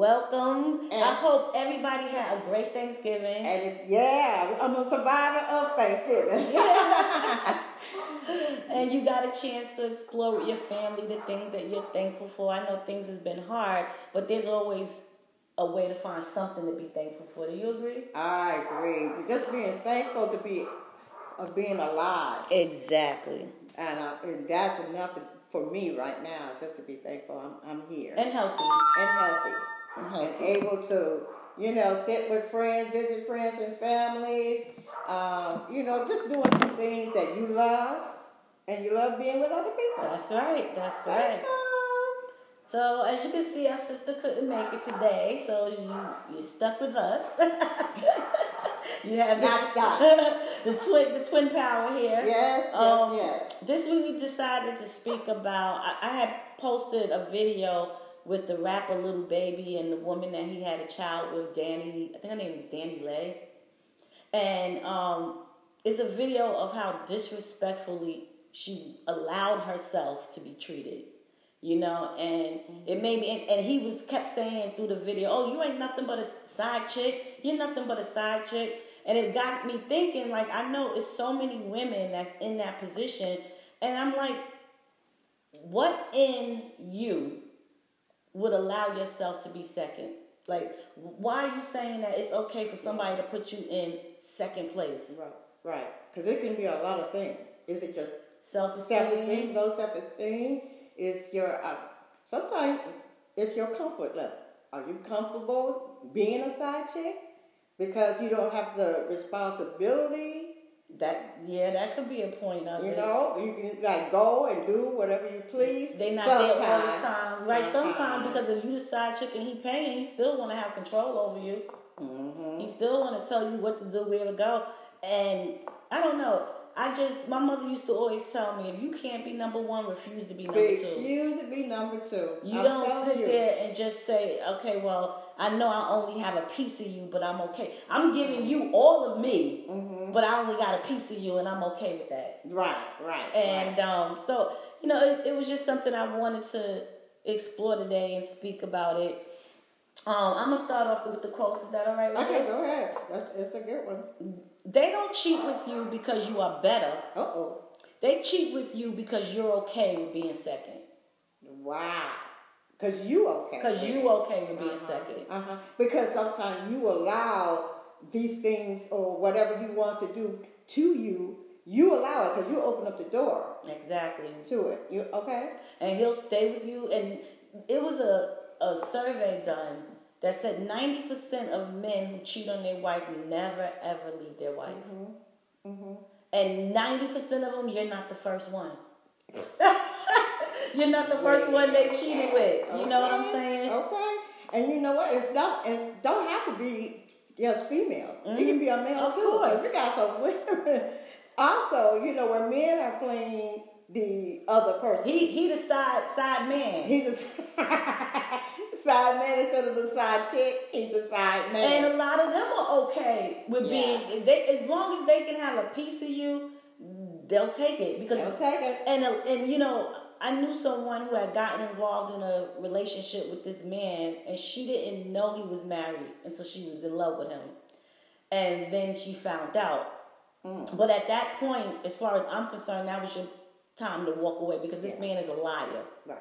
welcome. And- I hope everybody had a great Thanksgiving. And if, yeah, I'm a survivor of Thanksgiving. and you got a chance to explore with your family the things that you're thankful for. I know things has been hard, but there's always a way to find something to be thankful for. Do you agree? I agree. Just being thankful to be of being alive, Exactly. and, uh, and that's enough to, for me right now. Just to be thankful I'm, I'm here And healthy. and healthy And able to, you know, sit with friends, visit friends and families. Um, you know, just doing some things that you love, and you love being with other people. That's right. That's right. So as you can see, our sister couldn't make it today, so you you stuck with us. you have the, Not stuck. the twin the twin power here. Yes, yes, Um, yes. This week we decided to speak about. I, I had posted a video with the rapper Little Baby and the woman that he had a child with, Danny. I think her name is DaniLeigh, and um, it's a video of how disrespectfully she allowed herself to be treated. You know, and it made me, and, and he was kept saying through the video, "Oh, you ain't nothing but a side chick. You're nothing but a side chick." And it got me thinking, like, I know it's so many women that's in that position, and I'm like, what in you would allow yourself to be second? Like, why are you saying that it's okay for somebody to put you in second place? Right, right. Because it can be a lot of things. Is it just Self self-esteem? esteem. Low self-esteem is your. Uh, sometimes it's your comfort level. Are you comfortable being a side chick because you don't have the responsibility? That yeah, that could be a point of You it. know, you can like go and do whatever you please. They not there all the Sometime. time, right? Sometimes because if you decide side chick and he paying, he still want to have control over you. Mm-hmm. He still want to tell you what to do, where to go, and I don't know. I just my mother used to always tell me if you can't be number one, refuse to be number two. Refuse to be number two. You I'm don't sit you. there and just say, okay, well, I know I only have a piece of you, but I'm okay. I'm giving you all of me, Mm-hmm. but I only got a piece of you, and I'm okay with that. Right, right. And right. um, so, you know, it, it was just something I wanted to explore today and speak about it. Um, I'm gonna start off with the quotes. Is that all right? okay, you? go ahead. That's it's a good one. They don't cheat with you because you are better. Uh oh. They cheat with you because you're okay with being second. Wow. Because you okay. Because you okay with being second. Uh-huh. Because sometimes you allow these things or whatever he wants to do to you, you allow it because you open up the door Exactly. to it. You okay? and he'll stay with you. And it was a, a survey done that said 90% of men who cheat on their wife never ever leave their wife. Mm-hmm. And 90% of them, you're not the first one. you're not the first one they cheated with. You know what I'm saying? Okay. And you know what? It's not. It don't have to be just female. It can be a male Mm-hmm. Of too. course. We got some women. also, you know, where men are playing the other person. He he the side side man. He's a side man instead of the side chick. He's a side man. and a lot of them are okay with Yeah. being they as long as they can have a piece of you, they'll take it because They'll take it. and and you know I knew someone who had gotten involved in a relationship with this man and she didn't know he was married until she was in love with him and then she found out Mm. but at that point as far as I'm concerned that was your time to walk away because this Yeah. man is a liar Right.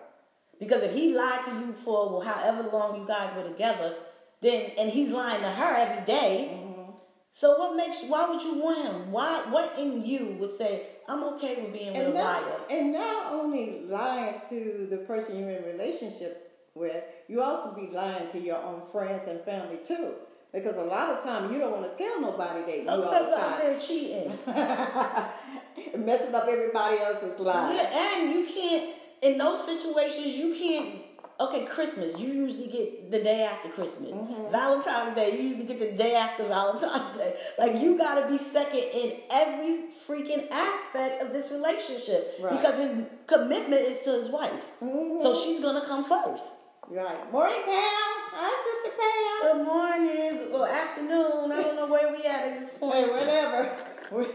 because if he lied to you for well, however long you guys were together then and he's lying to her every day, Mm-hmm. so what makes why would you want him why what in you would say I'm okay with being with a And liar not, and not only lying to the person you're in relationship with, you also be lying to your own friends and family too. Because a lot of times you don't want to tell nobody that you because out outside. there cheating. Messing up everybody else's lives. Yeah, and you can't in those situations you can't. Okay, Christmas you usually get the day after Christmas. Mm-hmm. Valentine's Day you usually get the day after Valentine's Day. Like you got to be second in every freaking aspect of this relationship Right. because his commitment is to his wife. Mm-hmm. So she's gonna come first. Right. Morning, Pam. Hi, Sister Pam. Good morning or afternoon. I don't know where we at at this point. Hey, whatever. We,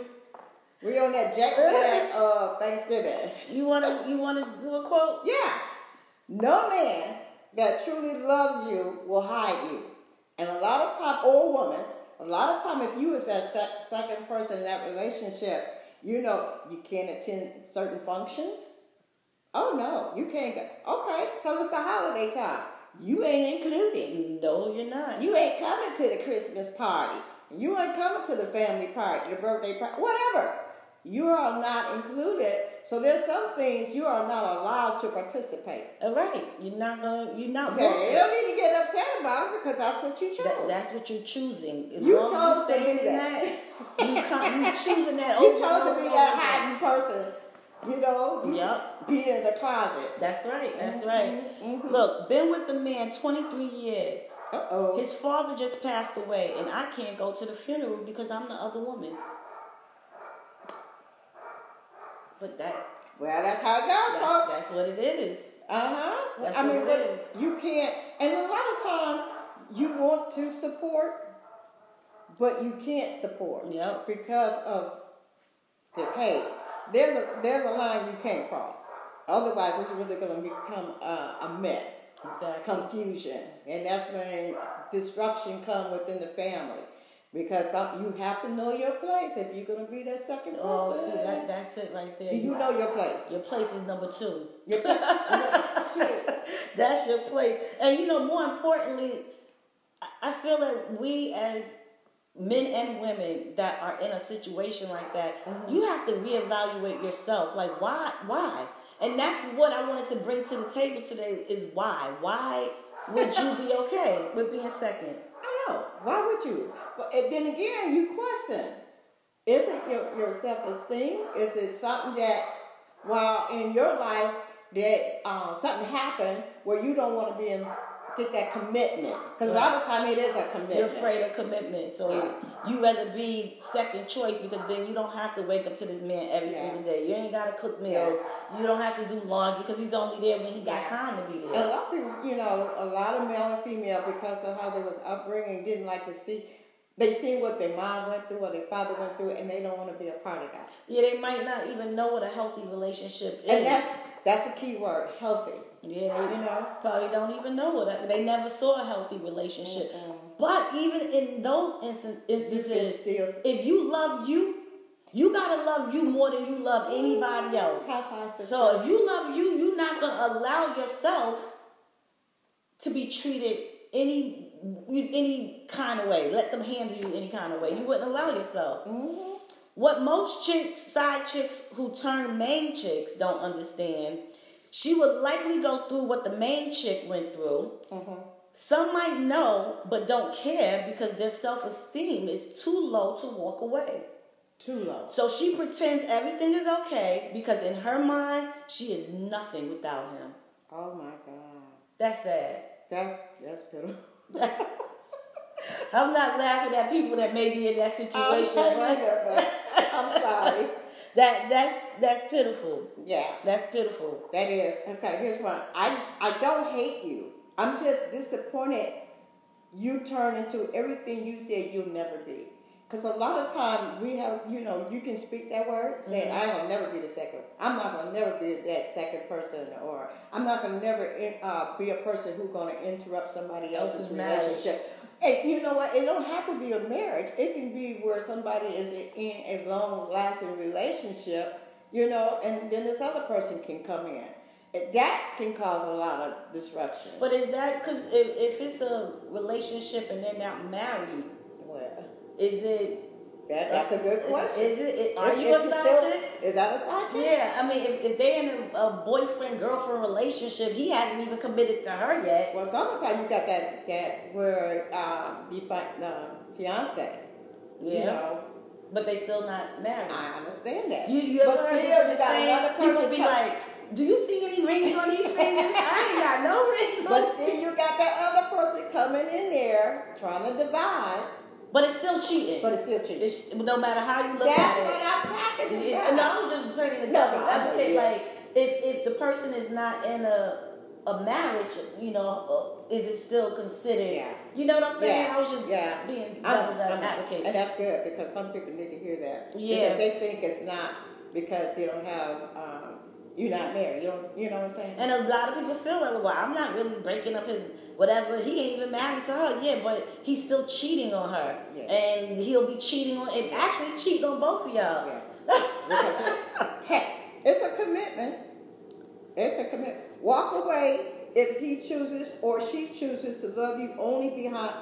we on that jackpot of Thanksgiving. You wanna you wanna do a quote? Yeah. No man that truly loves you will hide you. And a lot of time, or woman, a lot of time, if you is that sec- second person in that relationship, you know you can't attend certain functions. Oh no, you can't go. Okay, so it's the holiday time. You ain't included. No, you're not. You ain't coming to the Christmas party. You ain't coming to the family party, the birthday party, whatever. You are not included. So there's some things you are not allowed to participate. All right, you're not gonna. You're not. So you don't need to get upset about it because that's what you chose. That, that's what you're choosing. As You chose to do that. that. You come, choosing that. you chose to be that hiding person. You know, you Yep. be in the closet. That's right. That's Mm-hmm, right. Look, been with a man 23 years. Uh oh. His father just passed away, and I can't go to the funeral because I'm the other woman. But that Well, that's how it goes, that's, folks. that's what it is. Uh huh. I what mean, it but is. you can't. And a lot of time, you want to support, but you can't support Yep. because of the hey. There's a there's a line you can't cross. Otherwise, it's really going to become a, a mess, Exactly. confusion, and that's when disruption come within the family. Because some, you have to know your place if you're going to be that second person. Oh, see, that, that's it right there. Do you know your place? Your place is number two. Your place. That's your place. And you know, more importantly, I- I feel that we as men and women that are in a situation like that, Mm-hmm. you have to reevaluate yourself. Like why why? And that's what I wanted to bring to the table today is why. Why would you be okay with being second? Know. Why would you? But then again, you question: Is it your, your self esteem? Is it something that, while in your life, that uh, something happened where you don't want to be in get that commitment? Because a lot of time it is a commitment. You're afraid of commitment, so Yeah. you rather be second choice because then you don't have to wake up to this man every Yeah. single day. You ain't got to cook meals. You don't have to do laundry because he's only there when he got time to be And a lot of people, you know, a lot of male and female, because of how they was upbringing, didn't like to see. They see what their mom went through, or their father went through, and they don't want to be a part of that. Yeah, they might not even know what a healthy relationship is. And that's that's the key word, healthy. Yeah, they You know. probably don't even know what they never saw a healthy relationship. But even in those instances, still if you love you, you gotta love you more than you love anybody else. So if you love you, you're not gonna allow yourself to be treated any any kind of way. Let them handle you any kind of way. You wouldn't allow yourself. Mhm. What most chicks, side chicks who turn main chicks don't understand, she would likely go through what the main chick went through. Mhm. Some might know but don't care because their self esteem is too low to walk away. Too low. So she pretends everything is okay because in her mind, she is nothing without him. Oh my God. That's sad. That's that's pitiful. I'm not laughing at people that may be in that situation. I'm situation. not right? either, but I'm sorry. That that's that's pitiful. Yeah, That's pitiful. that is okay. Here's one. I I don't hate you. I'm just disappointed. You turn into everything you said you'll never be. Because a lot of time we have, you know, you can speak that word, saying, Mm-hmm. "I will never be the second. I'm not gonna never be that second person, or I'm not gonna never in- uh, be a person who's gonna interrupt somebody else's relationship." And you know what? It don't have to be a marriage. It can be where somebody is in a long lasting relationship, you know, and then this other person can come in. That can cause a lot of disruption. But is that because if, if it's a relationship and they're not married, well, is it? that, that's a good question. Is, it? it- Are Is- you is a side still- chick? Is that a side chick? Yeah, I mean, if, if they're in a, a boyfriend girlfriend relationship, he hasn't even committed to her yet. Well, sometimes you got that that where uh, the fiance. Yeah, You know, but they still not married. I understand that. You, you but still, you got another People person. be come- like, "Do you see any rings on these fingers? I ain't got no rings but on." still, you got that other person coming in there trying to divide, But it's still cheating. but it's still cheating. it's, no matter how you look That's at it. what I'm talking about. no, I was just playing the No, devil's I yeah. Like, if if the person is not in a a marriage, you know, uh, is it still considered? Yeah. You know what I'm saying? Yeah, I was just yeah. being I know, devil's I know. advocate. And that's good because some people need to hear that. Yeah. Because they think it's not because they don't have um, you're not married. You don't. You know what I'm saying? And a lot of people feel like, well, I'm not really breaking up his whatever. He ain't even married to her. Yeah, but he's still cheating on her, Yeah. and he'll be cheating on and actually cheating on both of y'all. Yeah. Because hey, it's a commitment. It's a commitment. Walk away if he chooses or she chooses to love you only behind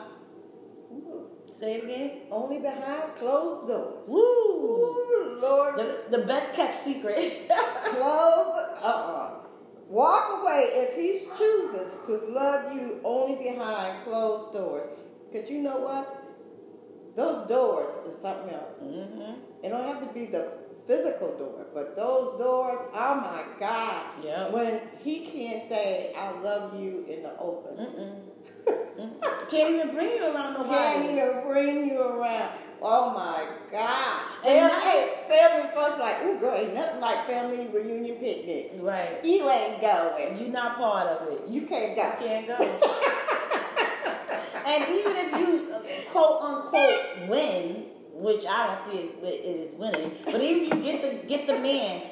Say it again. only behind closed doors. Woo! Ooh, Lord, The, the best kept secret. closed. Uh-uh. Walk away if he chooses to love you only behind closed doors. Because you know what? Those doors is something else. hmm It don't have to be the physical door, but those doors, oh my God. Yeah. When he can't say, I love you in the open. Mm-mm. Mm-mm. Can't even bring you around nobody. Can't even bring you around. Oh my God. And Family, hey, family folks like, ooh girl, ain't nothing like family reunion picnics. Right. You ain't going. You're not part of it. You can't go. You can't go. and even if you uh, quote unquote win, which I don't see it, it is winning, but even if you get the get the man,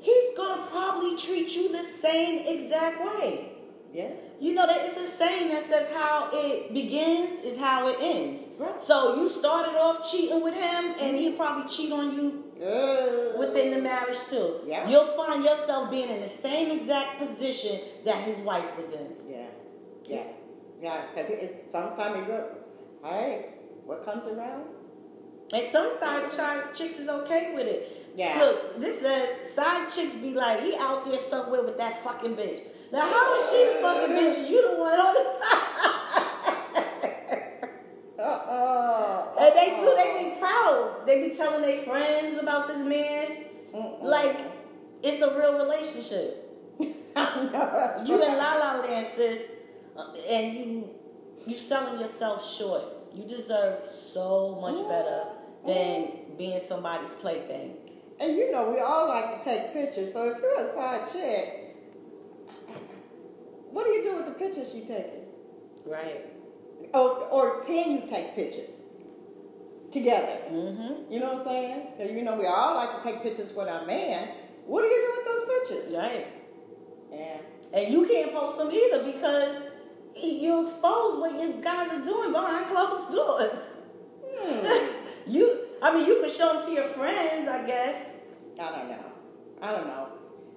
he's gonna probably treat you the same exact way. Yeah. You know that it's a saying that says how it begins is how it ends. Right. So you started off cheating with him, and he'll probably cheat on you within the marriage too. Yeah. You'll find yourself being in the same exact position that his wife was in. Yeah. Yeah. Yeah. Because it, it, sometimes you go, hey, what comes around? And some side chick- chicks is okay with it. Yeah. Look, this says side chicks be like, he out there somewhere with that fucking bitch. Now how is she the fucking bitch and you the one on the side? Uh-uh. And they do, they be proud. They be telling their friends about this man. Mm-mm. Like, it's a real relationship. I know that's You in. La La Land, sis, and you you selling yourself short. You deserve so much mm. better than being somebody's plaything. And you know, we all like to take pictures. So if you're a side chick, what do you do with the pictures you taking? Right. Or, or can you take pictures together? Mm-hmm. You know what I'm saying? 'Cause you know, we all like to take pictures with our man. What do you do with those pictures? Right. Yeah. And you can't post them either because you expose what you guys are doing behind closed doors. Hmm. You, I mean, you can show them to your friends, I guess. I don't know. I don't know.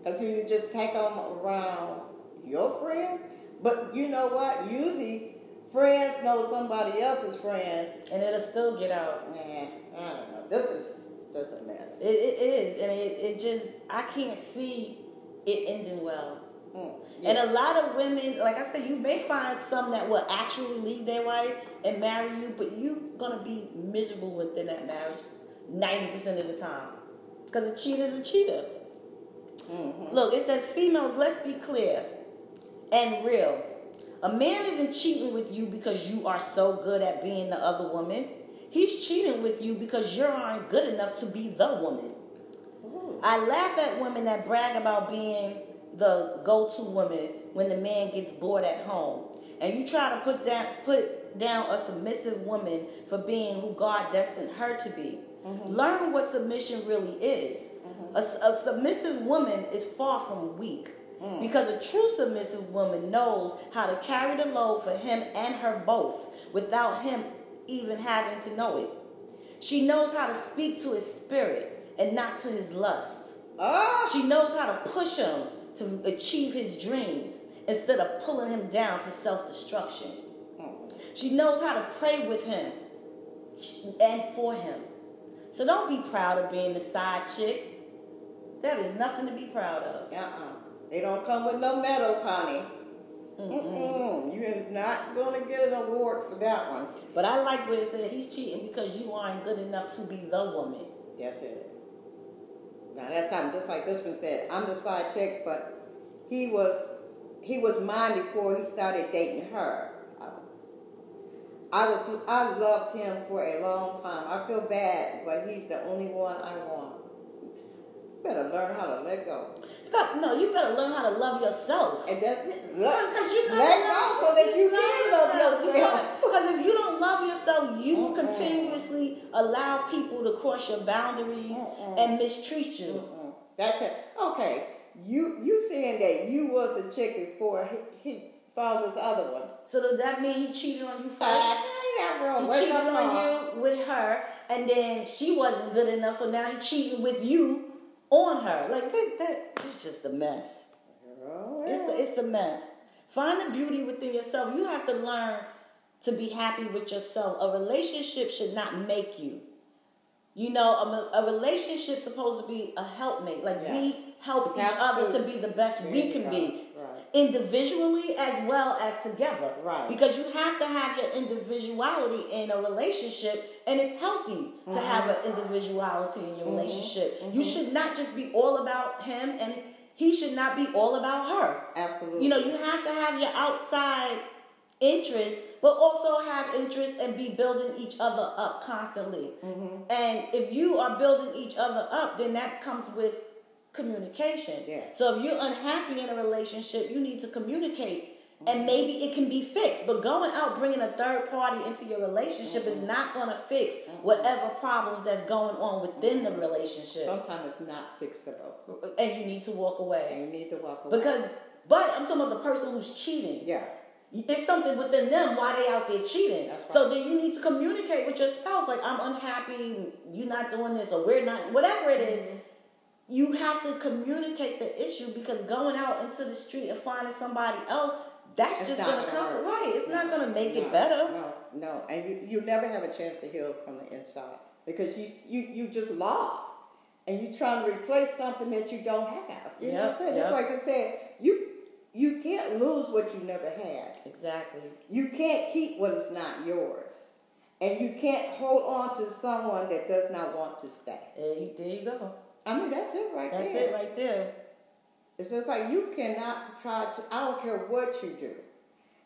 Because you just take them around your friends. But you know what? Usually, friends know somebody else's friends. And it'll still get out. Nah, I don't know. This is just a mess. It, it is, and it, it just I can't see it ending well. Mm, And a lot of women, like I said, you may find some that will actually leave their wife and marry you, but you're gonna be miserable within that marriage ninety percent of the time, because a cheater is a cheater. Mhm. Look, it says females. Let's be clear and real. A man isn't cheating with you because you are so good at being the other woman. He's cheating with you because you aren't good enough to be the woman. I laugh at women that brag about being the go-to woman when the man gets bored at home, and you try to put down put down a submissive woman for being who God destined her to be. Mm-hmm. Learn what submission really is. Mm-hmm. A, a submissive woman is far from weak. Mm. Because a true submissive woman knows how to carry the load for him and her both without him even having to know it. She knows how to speak to his spirit and not to his lust. Ah! She knows how to push him to achieve his dreams instead of pulling him down to self destruction. She knows how to pray with him and for him. So don't be proud of being the side chick. That is nothing to be proud of. Uh-uh. They don't come with no medals, honey. Mm-mm. You is not going to get an award for that one. But I like what it said. He's cheating because you aren't good enough to be the woman. That's it. Now that's something just like this one said. I'm the side chick, but he was he was mine before he started dating her. I was I loved him for a long time. I feel bad, but he's the only one I want. You better learn how to let go. You got, no, you better learn how to love yourself. And that's it. Let, Because you let go so that you can love yourself. Because if you don't love yourself, you will continuously allow people to cross your boundaries Mm-mm. and mistreat you. Mm-mm. That's it. Okay. you you saying that you was a chick before he, he found this other one. So does that mean he cheated on you first? Bro. he cheated on you with her, and then she wasn't good enough, so now he cheating with you on her. Like that, that it's just a mess. Oh, It's a, it's a mess. Find the beauty within yourself. You have to learn to be happy with yourself. A relationship should not make you. You know, a, a relationship supposed to be a helpmate. Like Yeah. we help each other to. to be the best we can be, Right. Individually as well as together. Right. Because you have to have your individuality in a relationship, and it's healthy to Mm-hmm. have an individuality in your relationship. You should not just be all about him, and he should not be all about her. Absolutely. You know, you have to have your outside interests, but also have interest and be building each other up constantly. Mm-hmm. And if you are building each other up, then that comes with communication. Yeah. So if you're unhappy in a relationship, you need to communicate. And mm-hmm. maybe it can be fixed, but going out bringing a third party into your relationship is mm-hmm. not going to fix mm-hmm. whatever problems that's going on within the relationship. Sometimes it's not fixable, and you need to walk away. and you need to walk away. Because, but I'm talking about the person who's cheating. yeah, It's something within them why they out there cheating. Right. So then you need to communicate with your spouse, like I'm unhappy, you're not doing this, or we're not, whatever it is. You have to communicate the issue because going out into the street and finding somebody else, that's It's just gonna gonna come work. right. It's not gonna make no, it better. No, no, and you, you never have a chance to heal from the inside because you you you just lost, and you're trying to replace something that you don't have. You know what I'm saying? yep. Just like I said, you you can't lose what you never had. Exactly. You can't keep what is not yours, and you can't hold on to someone that does not want to stay. There you, there you go. I mean, that's it right That's there. That's it right there. It's just like you cannot try to. I don't care what you do.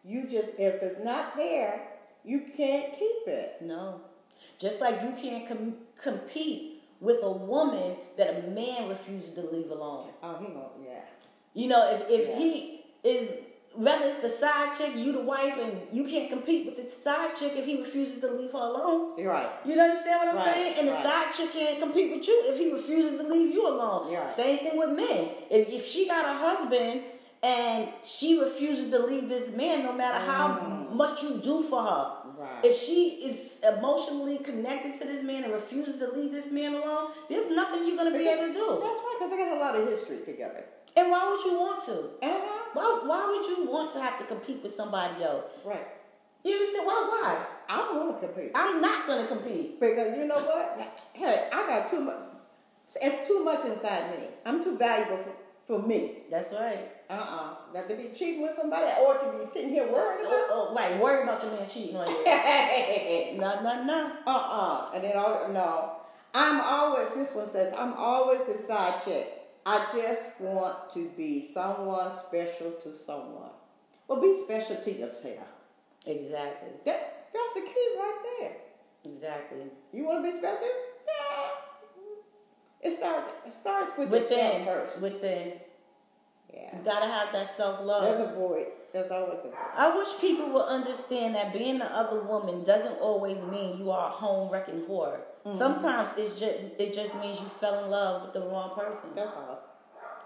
You just if it's not there, you can't keep it. No. Just like you can't com- compete with a woman that a man refuses to leave alone. Oh, he gonna yeah. You know, if, if Yeah. he is, whether it's the side chick, you the wife, and you can't compete with the side chick if he refuses to leave her alone. You're right. You understand what I'm Right, saying? And the side chick can't compete with you if he refuses to leave you alone. Yeah. Same thing with men. If, if she got a husband and she refuses to leave this man, no matter how much you do for her, Mm. Right. if she is emotionally connected to this man and refuses to leave this man alone, there's nothing you're gonna be Because- able to do. That's right, because I got a lot of history together. And why would you want to? Uh-huh. Why, why would you want to have to compete with somebody else? Right. You understand? Why? Why? I don't want to compete. I'm not gonna compete. Because you know what? Hey, I got too much. It's too much inside me. I'm too valuable for, for me. That's right. Uh-uh. Not to be cheating with somebody or to be sitting here worried oh, about. Oh, oh, right. About your man cheating on you. no, no, no. Uh-uh. And then all no. I'm always this one says, I'm always the side chick. I just want to be someone special to someone. Well, be special to yourself. Exactly. That that's the key right there. Exactly. You want to be special? Yeah. It starts it starts with Within. yourself first. Within. Yeah. You gotta have that self love. There's a void. There's always a void. I wish people would understand that being the other woman doesn't always mean you are a home wrecking whore. Mm-hmm. Sometimes it's just it just means you fell in love with the wrong person. That's all.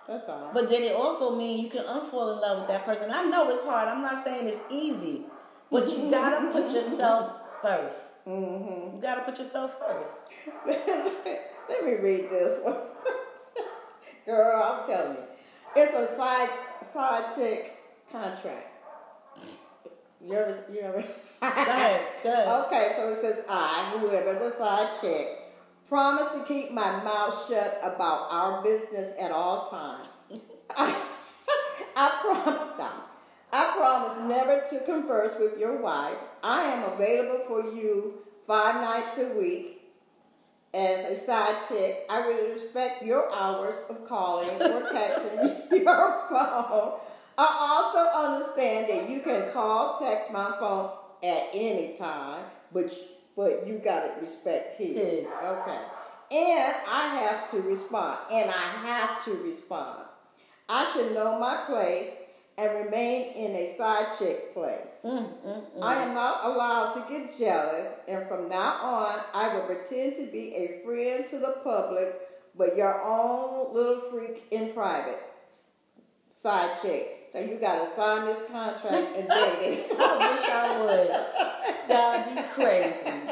That's all. But then it also means you can unfall in love with that person. I know it's hard. I'm not saying it's easy, but you gotta put yourself 1st mm-hmm. You gotta put yourself first. Let me read this one. Girl, I'm telling you. It's a side side chick contract. You ever you ever Go ahead. Go ahead. Okay, so it says I, whoever the side chick, promise to keep my mouth shut about our business at all times. I, I promise them. I promise never to converse with your wife. I am available for you five nights a week as a side chick. I will respect your hours of calling or texting your phone. I also understand that you can call, text my phone at any time, but but you gotta respect his. His. Okay. And I have to respond. And I have to respond. I should know my place and remain in a side chick place. Mm, mm, mm. I am not allowed to get jealous, and from now on, I will pretend to be a friend to the public, but your own little freak in private. side chick. So you got to sign this contract and date it. I wish I would. Gotta be crazy.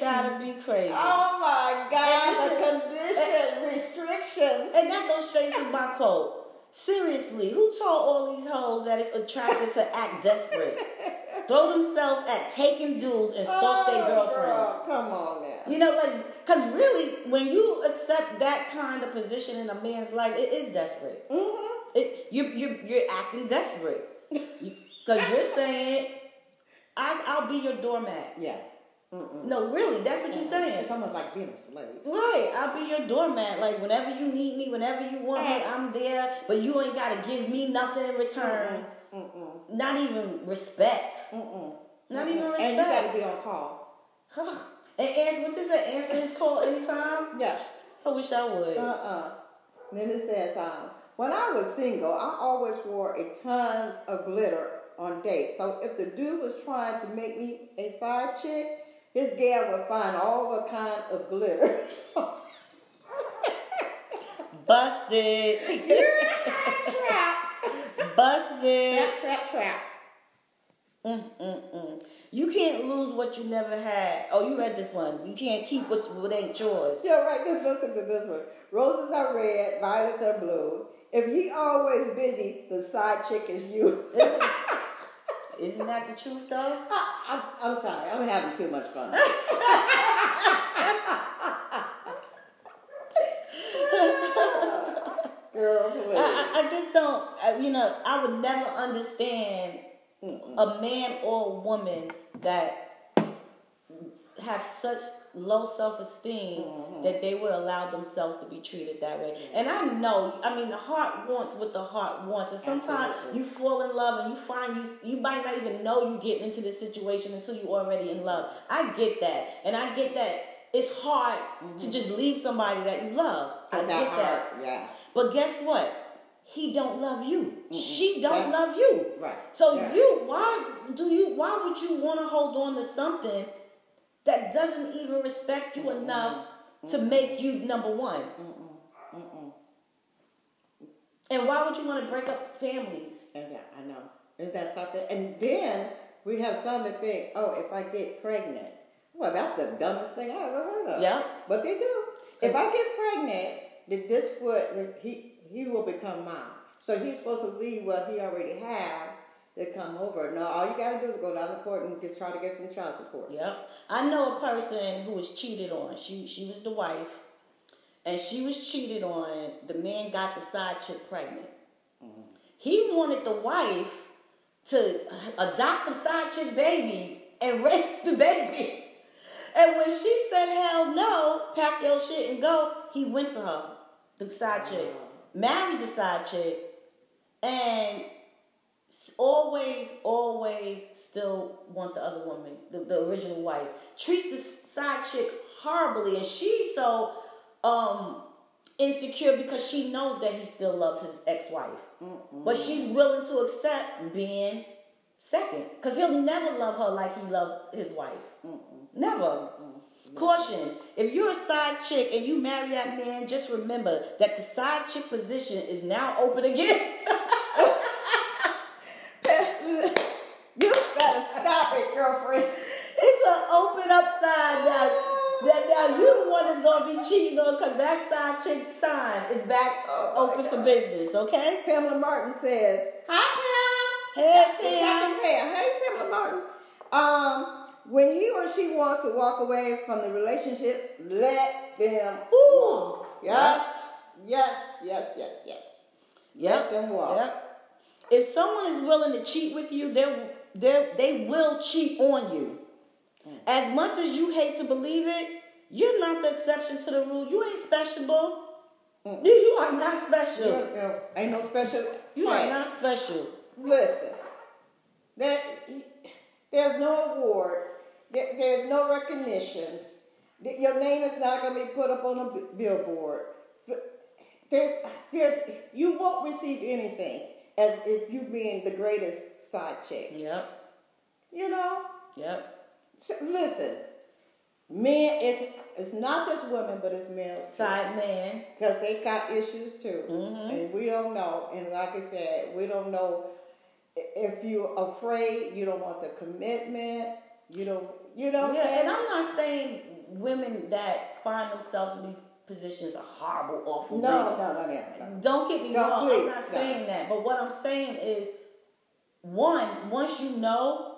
Gotta be crazy. Oh my God, the condition, restrictions. And that goes straight to my quote. Seriously, who told all these hoes that it's attractive to act desperate? Throw themselves at taking dudes and stalk their Oh, girlfriends. girl, come on now. You know, like, because really, when you accept that kind of position in a man's life, it is desperate. Mm-hmm. It, you, you, you're acting desperate. Because you're saying, I, I'll be your doormat. Yeah. Mm-mm. No, really, that's what you're saying. It's almost like being a slave. Right, I'll be your doormat. Like whenever you need me, whenever you want me, I'm there. But you ain't gotta give me nothing in return. Mm-mm. Not even respect. Mm-mm. Not Mm-mm. even respect. And you got to be on call. and answer what is it? Answer his call anytime. Yeah. I wish I would. Uh-uh. Then it says, um, when I was single, I always wore a tons of glitter on dates. So if the dude was trying to make me a side chick, his gal would find all the kind of glitter. Busted. trap, Busted. trap, trap, trap. Mm-mm-mm. You can't lose what you never had. Oh, you read this one. You can't keep what, what ain't yours. Yeah, right. Just listen to this one. Roses are red, violets are blue. If he always busy, the side chick is you. Isn't, that the truth, though? I, I'm, I'm sorry. I'm having too much fun. Girl, please. I, I, just don't, I, you know, I would never understand a man or a woman that have such low self esteem mm-hmm. that they would allow themselves to be treated that way. Mm-hmm. And I know, I mean, the heart wants what the heart wants, and sometimes Absolutely. you fall in love and you find you you might not even know you getting into this situation until you already in love. I get that, and I get that. It's hard mm-hmm. to just leave somebody that you love. I get that. Yeah. But guess what? He don't love you. She don't That's- love you. Right. So Yeah. you why do you why would you want to hold on to something that doesn't even respect you enough to make you number one? And why would you want to break up families? And yeah, I know. Is that something? And then we have some that think, oh, if I get pregnant, well, that's the dumbest thing I ever heard of. Yeah. But they do. If I get pregnant, then this would he he will become mine. So he's supposed to leave what he already have to come over. No, all you gotta do is go down to court and just try to get some child support. Yep. I know a person who was cheated on. She she was the wife, and she was cheated on. The man got the side chick pregnant. Mm-hmm. He wanted the wife to adopt the side chick baby and raise the baby. And when she said hell no, pack your shit and go, he went to her, the side chick, married the side chick, and always, always still want the other woman, the, the original wife. Treats the side chick horribly, and she's so um, insecure because she knows that he still loves his ex-wife, but she's willing to accept being second because he'll never love her like he loved his wife. Never. Caution: If you're a side chick and you marry that man, just remember that the side chick position is now open again. You gotta stop it, girlfriend. It's an open upside now. That now you the one that's gonna be cheating on because that side chick sign is back Oh, my open for business. Okay. Pamela Martin says, "Hi, Pam." Hey, Pam. second Pam. Hey, Pamela Martin. Um, when he or she wants to walk away from the relationship, let them Ooh. walk. Yes, yes, yes, yes, yes. Yep. Let them walk. Yep. If someone is willing to cheat with you, they they they will cheat on you. As much as you hate to believe it, you're not the exception to the rule. You ain't special. Mm. You, you are not special. You ain't no special. You are not special. Listen, there, there's no award. There, there's no recognitions. Your name is not going to be put up on a billboard. There's, there's, you won't receive anything as if you being the greatest side chick. Yep. You know. Yep. So, listen, Men, it's it's not just women, but it's men. Side man. because they got issues too, Mhm. and we don't know. And like I said, we don't know if you're afraid. You don't want the commitment. You don't. You know what I'm Yeah, saying? and I'm not saying women that find themselves in these positions are horrible, awful. no, no, no, no, no. Don't get me No, wrong. I'm please, not no. saying that. But what I'm saying is, one, once you know,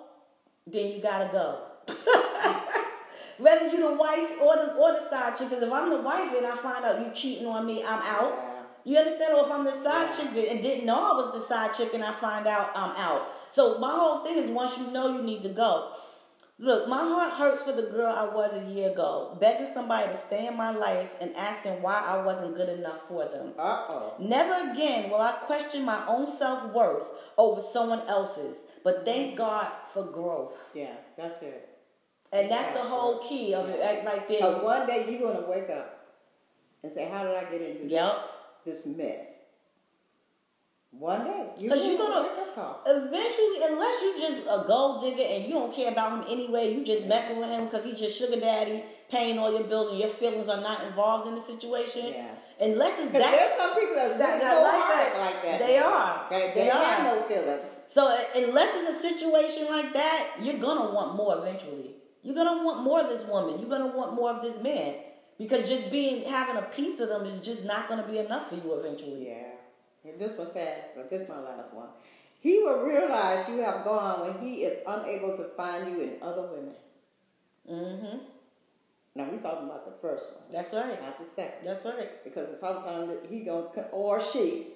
then you gotta go. Whether you're the wife or the or the side chick, because if I'm the wife and I find out you cheating on me, I'm out. You understand? Or if I'm the side Yeah. chick and didn't know I was the side chick and I find out I'm out. So my whole thing is once you know you need to go. Look, my heart hurts for the girl I was a year ago, begging somebody to stay in my life and asking why I wasn't good enough for them. Uh oh. Never again will I question my own self worth over someone else's. But thank God for growth. Yeah, that's it. And that's the whole key of it right- right But there. one day you're gonna wake up and say, "How did I get into Yep. this mess?" One day, you Because you're gonna wake up call. eventually, unless you just a gold digger and you don't care about him anyway, you just messing with him because he's your sugar daddy, paying all your bills, and your feelings are not involved in the situation. Yeah. Unless it's that. there's some people that's that- really that cold like hearted that. like that. They are. They, they, They have are. no feelings. So uh, unless it's a situation like that, you're gonna want more eventually. You're gonna want more of this woman. You're gonna want more of this man. Because just being having a piece of them is just not gonna be enough for you eventually. Yeah. And this one said, but this is my last one. He will realize you have gone when he is unable to find you in other women. Mm-hmm. Now we're talking about the first one, That's right. not the second, That's right. because sometimes he going or she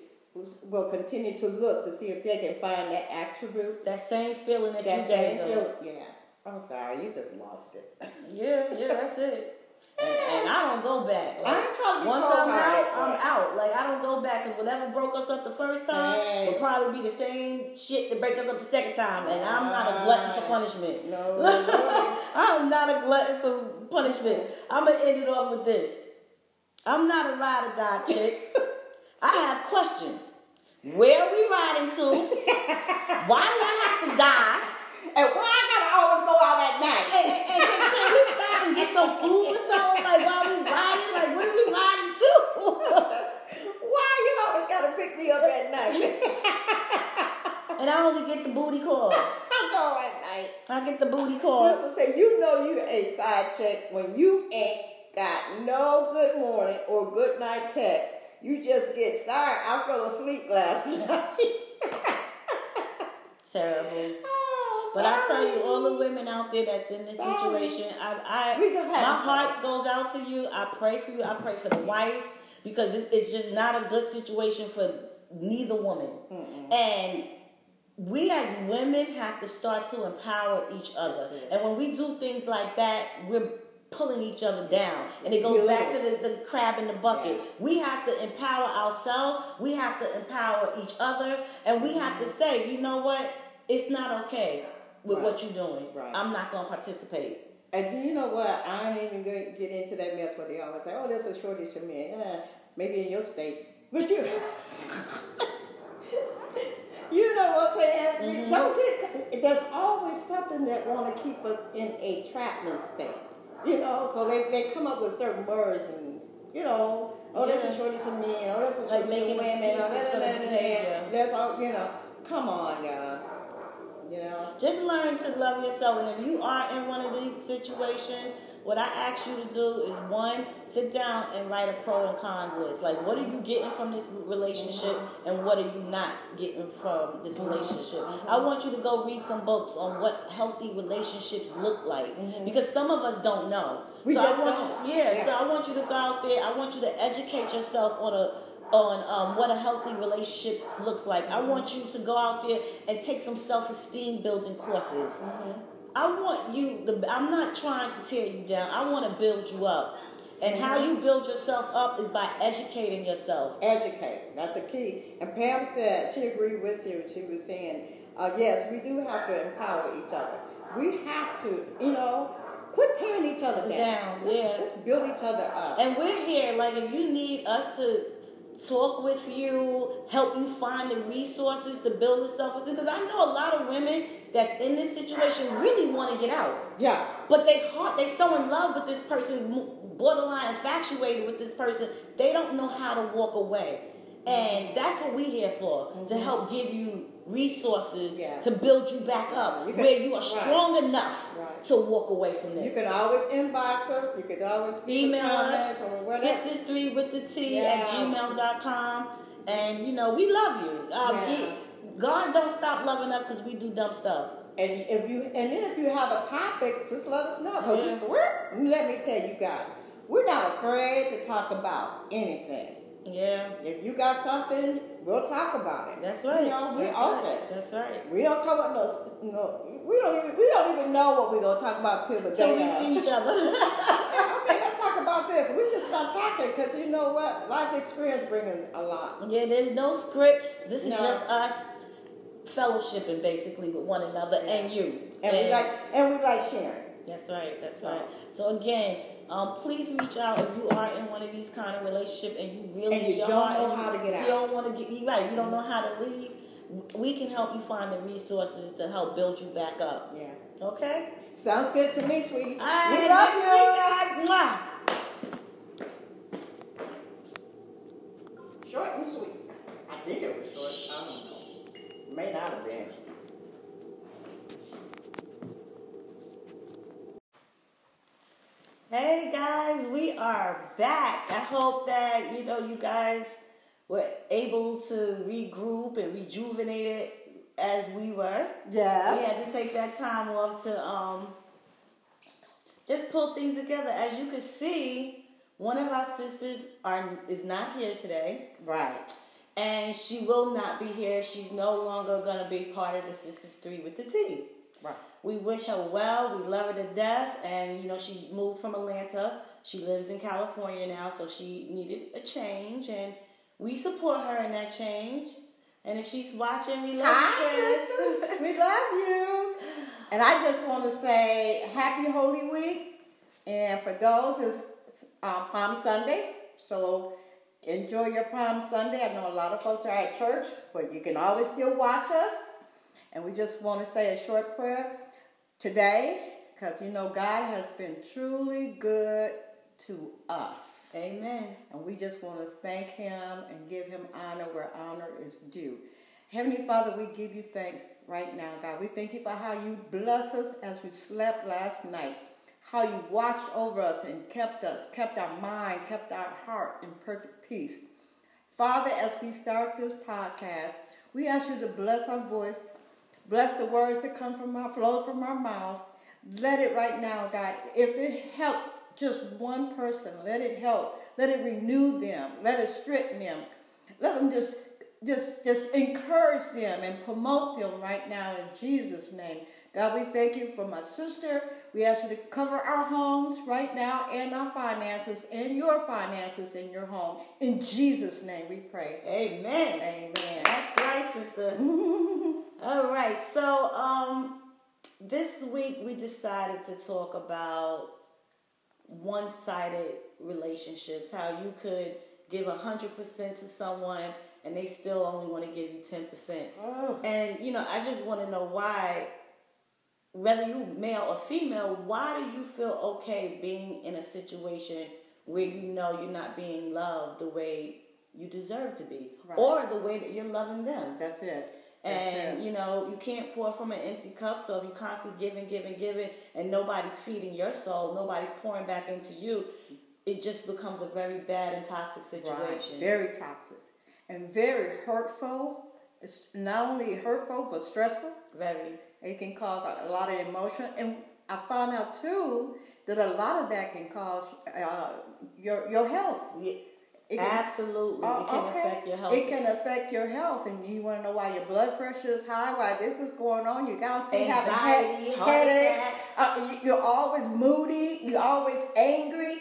will continue to look to see if they can find that attribute, That same feeling that, that you same gave them. feeling. Yeah. I'm sorry, you just lost it. Yeah, yeah, that's it. And, and I don't go back. I ain't trying to be once I'm out, I'm but- out. Like I don't go back because whatever broke us up the first time will probably be the same shit that break us up the second time. And I'm not a glutton for punishment. No, no. I'm not a glutton for punishment. I'm gonna end it off with this. I'm not a ride or die chick. I have questions. Where are we riding to? Why do I have to die? And why I gotta always go out at night? And, and, and can, can we stop and get some food or something? Like while we riding? Like what are we riding to? Why you gotta pick me up at night? and I only get the booty call. I go at night. I get the booty call. one say, you know you a side check when you ain't got no good morning or good night text. You just get sorry. I fell asleep last night. Terrible. oh, But I tell you, all the women out there that's in this Sorry. situation, I, I We just my heart goes out to you. I pray for you. I pray for the wife because it's, it's just not a good situation for neither woman. And we as women have to start to empower each other. And when we do things like that, we're pulling each other down. And it goes Belittle. back to the, the crab in the bucket. Yeah. We have to empower ourselves. We have to empower each other. And we have to say, you know what? It's not okay with Right. what you're doing. Right. I'm not going to participate. And do you know what? I ain't even going to get into that mess where they always say, oh, there's a shortage of men. Yeah, maybe in your state. But you. You know what I'm saying? Mhm. Don't get. There's always something that want to keep us in a trapment state. You know, so they, they come up with certain words and you know, oh, there's a shortage of men, oh, there's a Like shortage of making women, oh, excuses there's for the a behavior. There's all you know. Come on, y'all. You know. Just learn to love yourself. And if you are in one of these situations, what I ask you to do is one, sit down and write a pro and con list. Like, what are you getting from this relationship, and what are you not getting from this relationship? I want you to go read some books on what healthy relationships look like, mm-hmm. because some of us don't know. We so just I want don't. You, yeah, Yeah. So I want you to go out there. I want you to educate yourself on a on um, what a healthy relationship looks like. I want you to go out there and take some self esteem building courses. I want you. The, I'm not trying to tear you down. I want to build you up. And how you build yourself up is by educating yourself. Educate. That's the key. And Pam said she agreed with you. She was saying, uh, yes, we do have to empower each other. We have to, you know, quit tearing each other down. Down, let's, yeah. Let's build each other up. And we're here. Like if you need us to talk with you, help you find the resources to build the self esteem. Because I know a lot of women that's in this situation really want to get out. Yeah. But they heart they so in love with this person, borderline infatuated with this person, they don't know how to walk away. And that's what we're here for to Mm-hmm. help give you resources Yeah. to build you back up, You can- where you are right. strong enough Right. to walk away from this. You can always inbox us. You can always Email us, or whatever. sisters three with the T Yeah. at gmail.com. And you know, we love you. Um, Yeah. God don't stop loving us because we do dumb stuff. And if you and then if you have a topic, just let us know. 'Cause Yeah. we, we're let me tell you guys, we're not afraid to talk about anything. Yeah, If you got something, we'll talk about it. that's right. You know, we're that's open. Right. That's right. We don't come up no, no. We don't even we don't even know what we're gonna talk about till the Till day we see each other. Okay, let's talk about this. We just start talking because you know what, life experience brings a lot. yeah, there's no scripts. This is No. just us fellowshipping basically with one another and you. And we like and we like sharing. That's right. That's So- right. So again, um, please reach out if you are in one of these kind of relationship and you really And you don't heart know how to get out. You don't want to get you right. You don't know how to leave. We can help you find the resources to help build you back up. Yeah. Okay. Sounds good to me, sweetie. Right. we love you. week, guys. Mwah. Short and sweet. I think it was short. I don't know. May not have been. Hey guys, we are back. I hope that you know you guys were able to regroup and rejuvenate it as we were. Yes. We had to take that time off to um just pull things together. As you can see, one of our sisters are is not here today, Right. and she will not be here. She's no longer gonna be part of the Sisters Three with the T. Right. We wish her well. We love her to death. And, you know, she moved from Atlanta. She lives in California now, so she needed a change. And we support her in that change. And if she's watching, we love Hi, you, Kristen. we love you. And I just want to say Happy Holy Week. And for those, it's uh, Palm Sunday. So enjoy your Palm Sunday. I know a lot of folks are at church, but you can always still watch us. And we just want to say a short prayer today because you know God has been truly good to us. Amen. And we just want to thank him and give him honor where honor is due. Heavenly Father, we give you thanks right now, God. We thank you for how you bless us as we slept last night, how you watched over us and kept us, kept our mind, kept our heart in perfect peace. Father, as we start this podcast, we ask you to bless our voice, bless the words that come from our flow from our mouth. Let it right now, God. If it helps just one person, let it help. Let it renew them. Let it strengthen them. Let them just just just encourage them and promote them right now in Jesus' name. God, we thank you for my sister. We ask you to cover our homes right now and our finances and your finances in your home. In Jesus' name we pray. Amen. Amen. That's right, sister. All right. So, um, this week we decided to talk about one-sided relationships. How you could give a hundred percent to someone and they still only want to give you ten percent. Oh, And you know, I just want to know why, whether you're male or female, why do you feel okay being in a situation where you know you're not being loved the way you deserve to be, Right. or the way that you're loving them? that's it. And you know, you can't pour from an empty cup. So if you constantly giving, giving, giving, and nobody's feeding your soul, nobody's pouring back into you, it just becomes a very bad and toxic situation. Right. Very toxic and very hurtful. It's not only hurtful but stressful. Very. It can cause a, a lot of emotion, and I found out too that a lot of that can cause uh, your your health. Can- Absolutely, Oh, it can okay. affect your health. It can affect your health, and you want to know why your blood pressure is high, why this is going on. You constantly having Anxiety, head, headaches. Uh, you're always moody. You're always angry.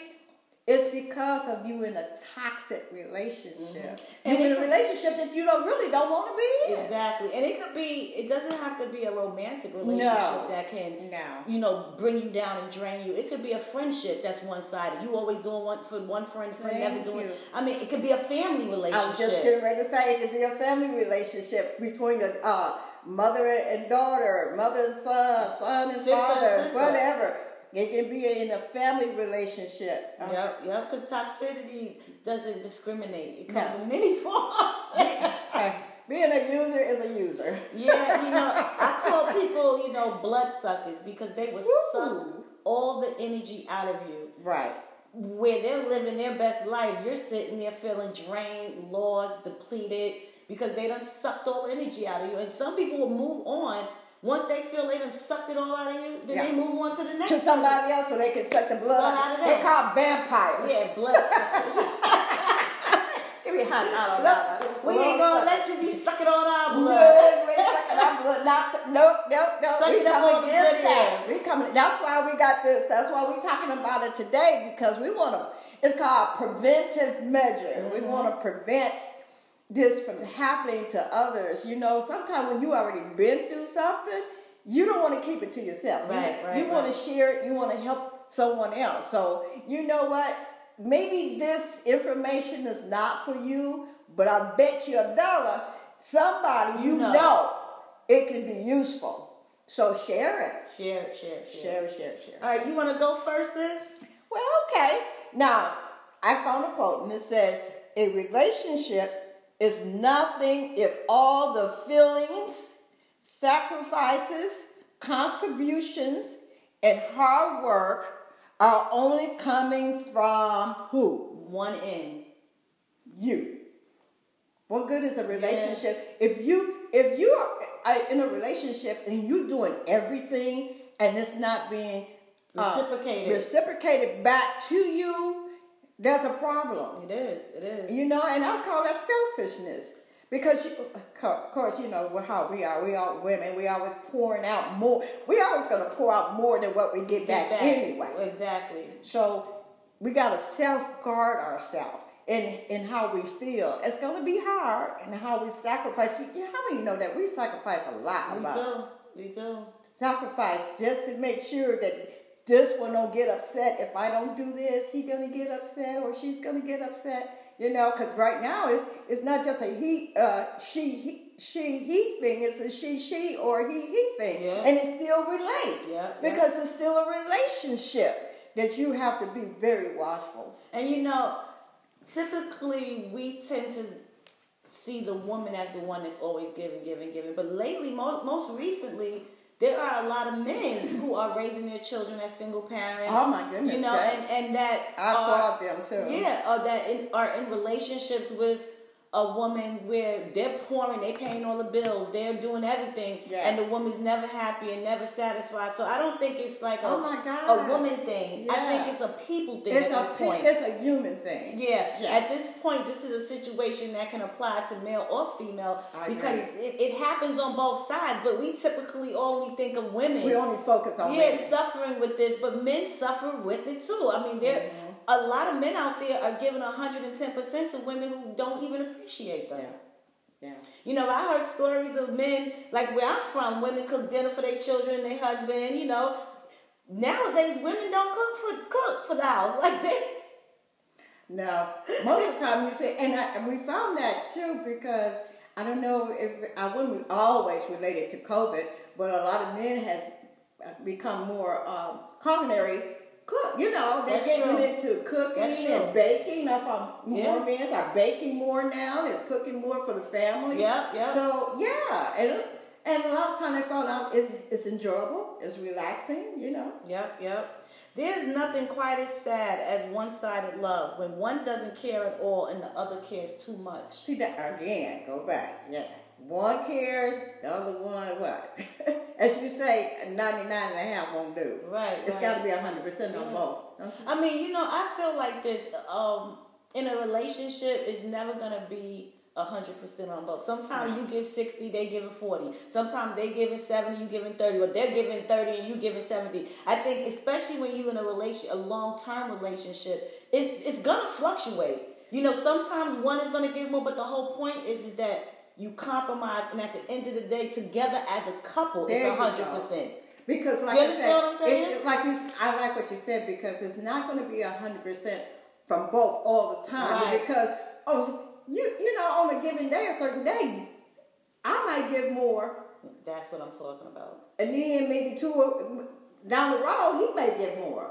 It's because of you in a toxic relationship. And You it in a relationship that you don't really don't want to be in. Exactly. And it could be, it doesn't have to be a romantic relationship No. that can, No. you know, bring you down and drain you. It could be a friendship that's one sided. You always doing one for one friend, friend never doing. you. I mean, it could be a family relationship. I was just getting ready to say it could be a family relationship between a uh, mother and daughter, mother and son, son and Sister father, sister. whatever. It can be in a family relationship. Uh, Yep, yep. Because toxicity doesn't discriminate. It No. comes in many forms. Being a user is a user. yeah, you know, I call people, you know, blood suckers because they will suck all the energy out of you. Right. where they're living their best life, you're sitting there feeling drained, lost, depleted, because they done sucked all the energy out of you. And some people will move on once they feel they done sucked it all out of you. Then Yeah. they move on to the next To somebody else so they can suck the blood Blood out. of They them. call vampires. Yeah, blood suckers. Give me a hot dollar. Look, we ain't gonna let you be sucking all our No, blood. we ain't sucking our blood. Not, nope, nope, nope. Suck we come against that. We coming. That's why we got this. That's why we talking about it today because we want to. It's called preventive measure. We Mm-hmm. want to prevent this from happening to others. You know, sometimes when you already been through something, you don't want to keep it to yourself. You- Right, right, You, want to share it. You want to help someone else. So you know what? Maybe this information is not for you, but I bet you a dollar somebody you No. know, it can be useful. So share it. Share it, share it, share it. share it, share it. All right, you want to go first, sis? Well, okay. Now, I found a quote and it says, A relationship is nothing if all the feelings, sacrifices, contributions, and hard work are only coming from who? One in. you. What good is a relationship if you if you are uh, in a relationship and you're doing everything and it's not being uh, Reciprocated. reciprocated back to you? There's a problem, It is, it is. you know, and I call that selfishness because you, of course you know how we are. We are women. We always pouring out more. We always gonna pour out more than what we get, Get back, anyway. Exactly. So we got to self guard ourselves in, in how we feel. It's going to be hard and how we sacrifice. You, you- how many know that we sacrifice a lot We about do. We do. sacrifice just to make sure that this one don't get upset. If I don't do this, he to get upset or she's to get upset. You know, because right now it's it's not just a he, uh, she, he, she, he thing. It's a she, she, or he, he thing, Yeah. and it still relates Yeah, yeah. because it's still a relationship that you have to be very watchful. And you know, typically we tend to see the woman as the one that's always giving, giving, giving. But lately, most, most recently, there are a lot of men who are raising their children as single parents. Oh, my goodness, You know, yes. and, and that I applaud them too. Yeah, or that in, are in relationships with a woman where they're pouring, they paying all the bills, they're doing everything, and the woman's never happy and never satisfied. So I don't think it's like a, Oh, my a woman thing. I think it's a people thing It's at a point. it's a human thing. Yeah. Yeah. At this point, this is a situation that can apply to male or female I because it, it happens on both sides. But we typically only think of women. We only focus on yeah, women. suffering with this, but men suffer with it too. I mean, there Mm-hmm. a lot of men out there are giving hundred and ten percent to women who don't even appreciate. Yeah. Yeah. You know, I heard stories of men like where I'm from. Women cook dinner for their children, their husband. You know, nowadays women don't cook for cook for the house like they. No, most of the time you say, and, I, and we found that too because I don't know if I wouldn't always relate it to COVID, but a lot of men has become more um, culinary cook. You know, they're That's getting true. into cooking and baking. That's why more Yeah. men are baking more now. They're cooking more for the family. Yeah, yeah. So yeah, and and a lot of time I found out it's, it's enjoyable, it's relaxing. You know. Yep, yep. There's nothing quite as sad as one-sided love when one doesn't care at all and the other cares too much. See that again, go back. Yeah. One cares, the other one what? As you say, 99 and a half won't do. Right. It's right. got to be 100% on Yeah. both. I mean, you know, I feel like this. Um, in a relationship, is never gonna be hundred percent on both. Sometimes you give sixty, they giving forty. Sometimes they giving seventy, you giving thirty, or they're giving thirty and you giving seventy. I think especially when you're in a relation, a long term relationship, it, it's gonna fluctuate. You know, sometimes one is gonna give more, but the whole point is that you compromise, and at the end of the day, together as a couple, There it's hundred percent. Because, like You I understand what I'm said, it's like you. I like what you said because it's not going to be hundred percent from both all the time. Right. Because oh, you you know, on a given day, a certain day, I might give more, That's what I'm talking about. and then maybe two uh, down the road, he may give more.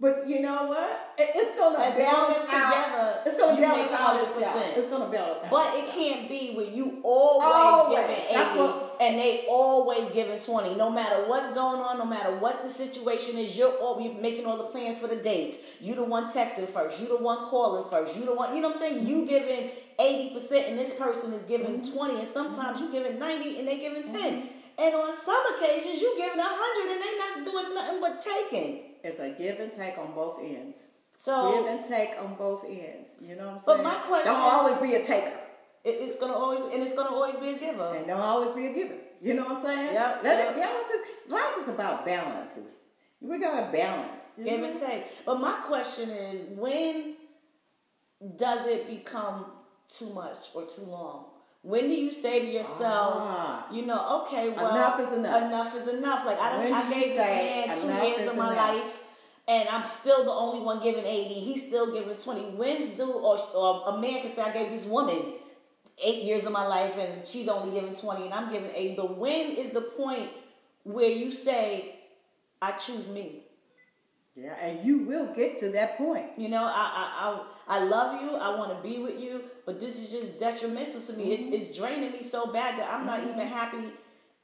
But you know what? It- it's going to balance out. together, It's going to balance out 100%. itself. It's going to balance out. But it can't be when you always, Always. giving That's 80 what- and they always giving 20. No matter what's going on, no matter what the situation is, you're all you making all the plans for the dates. You the one texting first. You the one calling first. You the one, you know what I'm saying? You giving 80% and this person is giving mm-hmm. 20 and sometimes you giving 90 and they giving 10. Mm-hmm. And on some occasions you giving 100 and they not doing nothing but taking. It's a give and take on both ends. So give and take on both ends. You know what I'm saying? But my question- Don't always be a taker. it, it's gonna always and it's gonna always be a giver. And don't always be a giver. You know what I'm saying? Yep, Let yep. it balances. Life is about balances. We gotta balance. Give know? and take. But my question is, when does it become too much or too long? When do you say to yourself, Ah. you know, okay, well, Enough is enough. Enough is enough. Like I don't, I gave this man two years of my enough? life, and I'm still the only one giving eighty. He's still giving twenty. When do or, or a man can say, I gave this woman eight years of my life, and she's only giving twenty, and I'm giving eighty. But when is the point where you say, I choose me? Yeah, and you will get to that point. You know, I I I, I love you. I want to be with you, but this is just detrimental to me. Mm-hmm. It's it's draining me so bad that I'm not even happy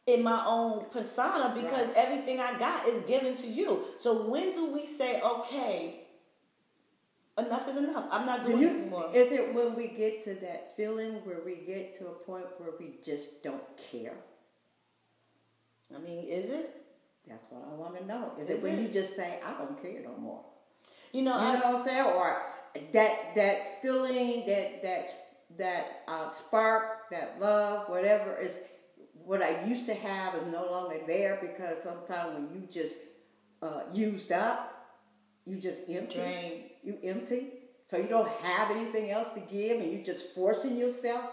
in my own persona because Right. everything I got is given to you. So when do we say, okay, enough is enough? I'm not Do doing you? this anymore. Is it when we get to that feeling where we get to a point where we just don't care? I mean, is it? That's what I want to know. Is, Is it when it? you just say, "I don't care no more"? You know, You I, know what I'm saying? Or that that feeling, that that that uh, spark, that love, whatever is what I used to have is no longer there because sometimes when you just uh, used up, you just empty. Drained. You empty, so you don't have anything else to give, and you're just forcing yourself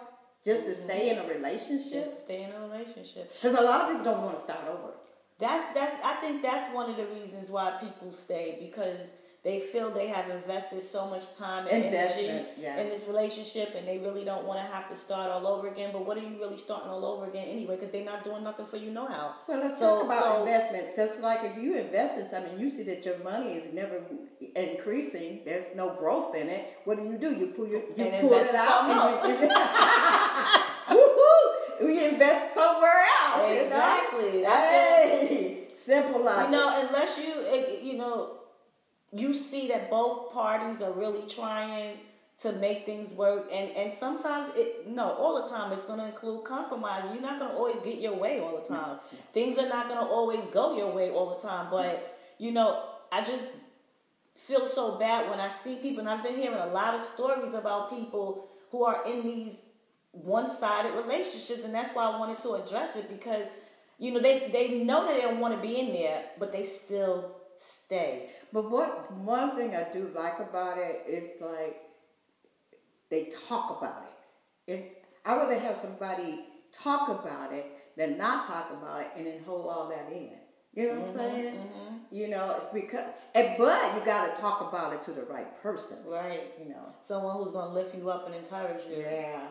just to stay in a just relationship. to stay in a relationship. Because a lot of people don't want to start over. That's that's I think that's one of the reasons why people stay because they feel they have invested so much time and Investment, energy yeah. in this relationship and they really don't want to have to start all over again. But what are you really starting all over again anyway? Because they're not doing nothing for you no how. Well, let's So- talk about so- investment. Just like if you invest in something, you see that your money is never increasing. There's no growth in it. What do you do? You pull your, you And pull it out and you, woohoo! We invest somewhere else. you know? Exactly. That's Hey, simple logic. You know, unless you you know you see that both parties are really trying to make things work and and sometimes it no all the time it's going to include compromise. You're not going to always get your way all the time. Things are not going to always go your way all the time but you know i just feel so bad when i see people and i've been hearing a lot of stories about people who are in these one-sided relationships and that's why i wanted to address it because you know they they know that they don't want to be in there but they still stay But what one thing I do like about it is like they talk about it. If I rather have somebody talk about it than not talk about it and then hold all that in. You know what I'm mm-hmm, saying? Mm-hmm. You know, because and, but you got to talk about it to the right person. right You know. someone who's going to lift you up and encourage you Yeah.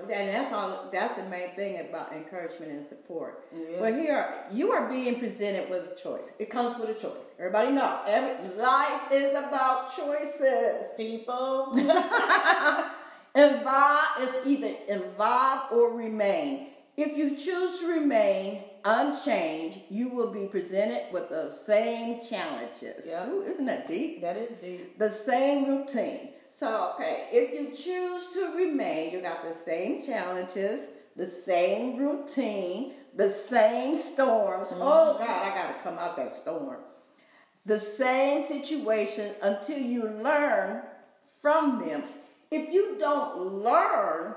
And that's all. That's the main thing about encouragement and support. Yeah. But here, you are being presented with a choice. It comes with a choice. Everybody know. Every, life is about choices. people Involve is either involve or remain. If you choose to remain unchanged, you will be presented with the same challenges. Yeah. Ooh, isn't that deep? that is deep the same routine. So, okay, if you choose to remain, you got the same challenges, the same routine, the same storms. Mm-hmm. Oh, God, I got to come out that storm. The same situation until you learn from them. If you don't learn,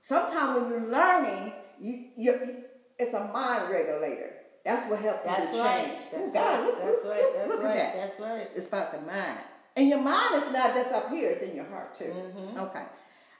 Sometimes when you're learning, you you it's a mind regulator. That's what helps you to right. change. That's Oh, God, right. look- That's look- right. look- That's look at right. that. That's right. It's about the mind. And your mind is not just up here, it's in your heart too. Mm-hmm. Okay.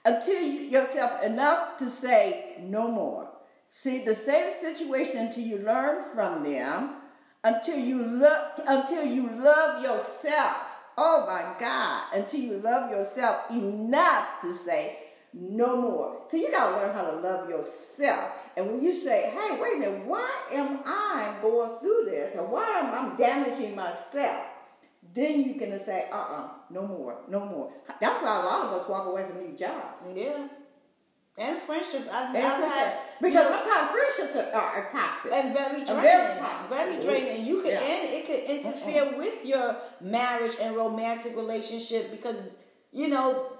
Until you yourself enough to say no more. See, the same situation until you learn from them, until you look until you love yourself. Oh my God. Until you love yourself enough to say no more. So you gotta learn how to love yourself. And when you say, hey, wait a minute, why am I going through this? Or why am I damaging myself? Then you can say, uh-uh, no more, no more. That's why a lot of us walk away from these jobs. Yeah. And friendships. I've, And I've had because you know, sometimes friendships are, are, toxic. and very draining. very toxic. Very draining. And you can Yeah. and it could interfere with your marriage and romantic relationship because you know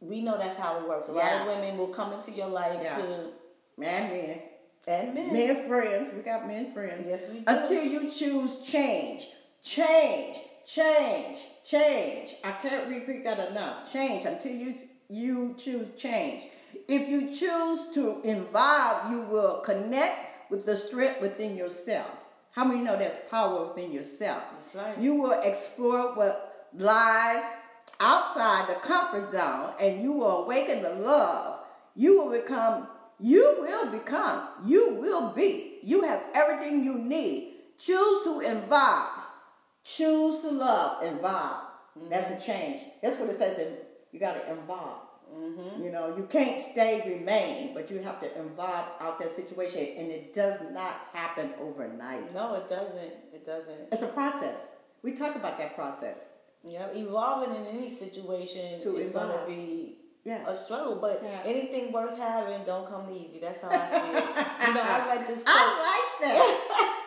we know that's how it works. A lot of women will come into your life Yeah. to Man, men. and men. Men friends. We got men friends. Yes, we do. Until you choose change. Change. Change. Change. I can't repeat that enough. Change until you you choose change. If you choose to involve, you will connect with the strength within yourself. How many know there's power within yourself? That's right. You will explore what lies outside the comfort zone and you will awaken the love. You will become, you will become, you will be. You have everything you need. Choose to involve. Choose to love. Involve. Mm-hmm. That's a change. That's what it says. In, you got to involve. Mm-hmm. You know, you can't stay, remain, but you have to involve out that situation, and it does not happen overnight. No, it doesn't. It doesn't. It's a process. We talk about that process. Yeah, evolving in any situation To is going to be Yeah. a struggle. But Yeah. anything worth having don't come easy. That's how I see it. you know, I read this quote. I like that.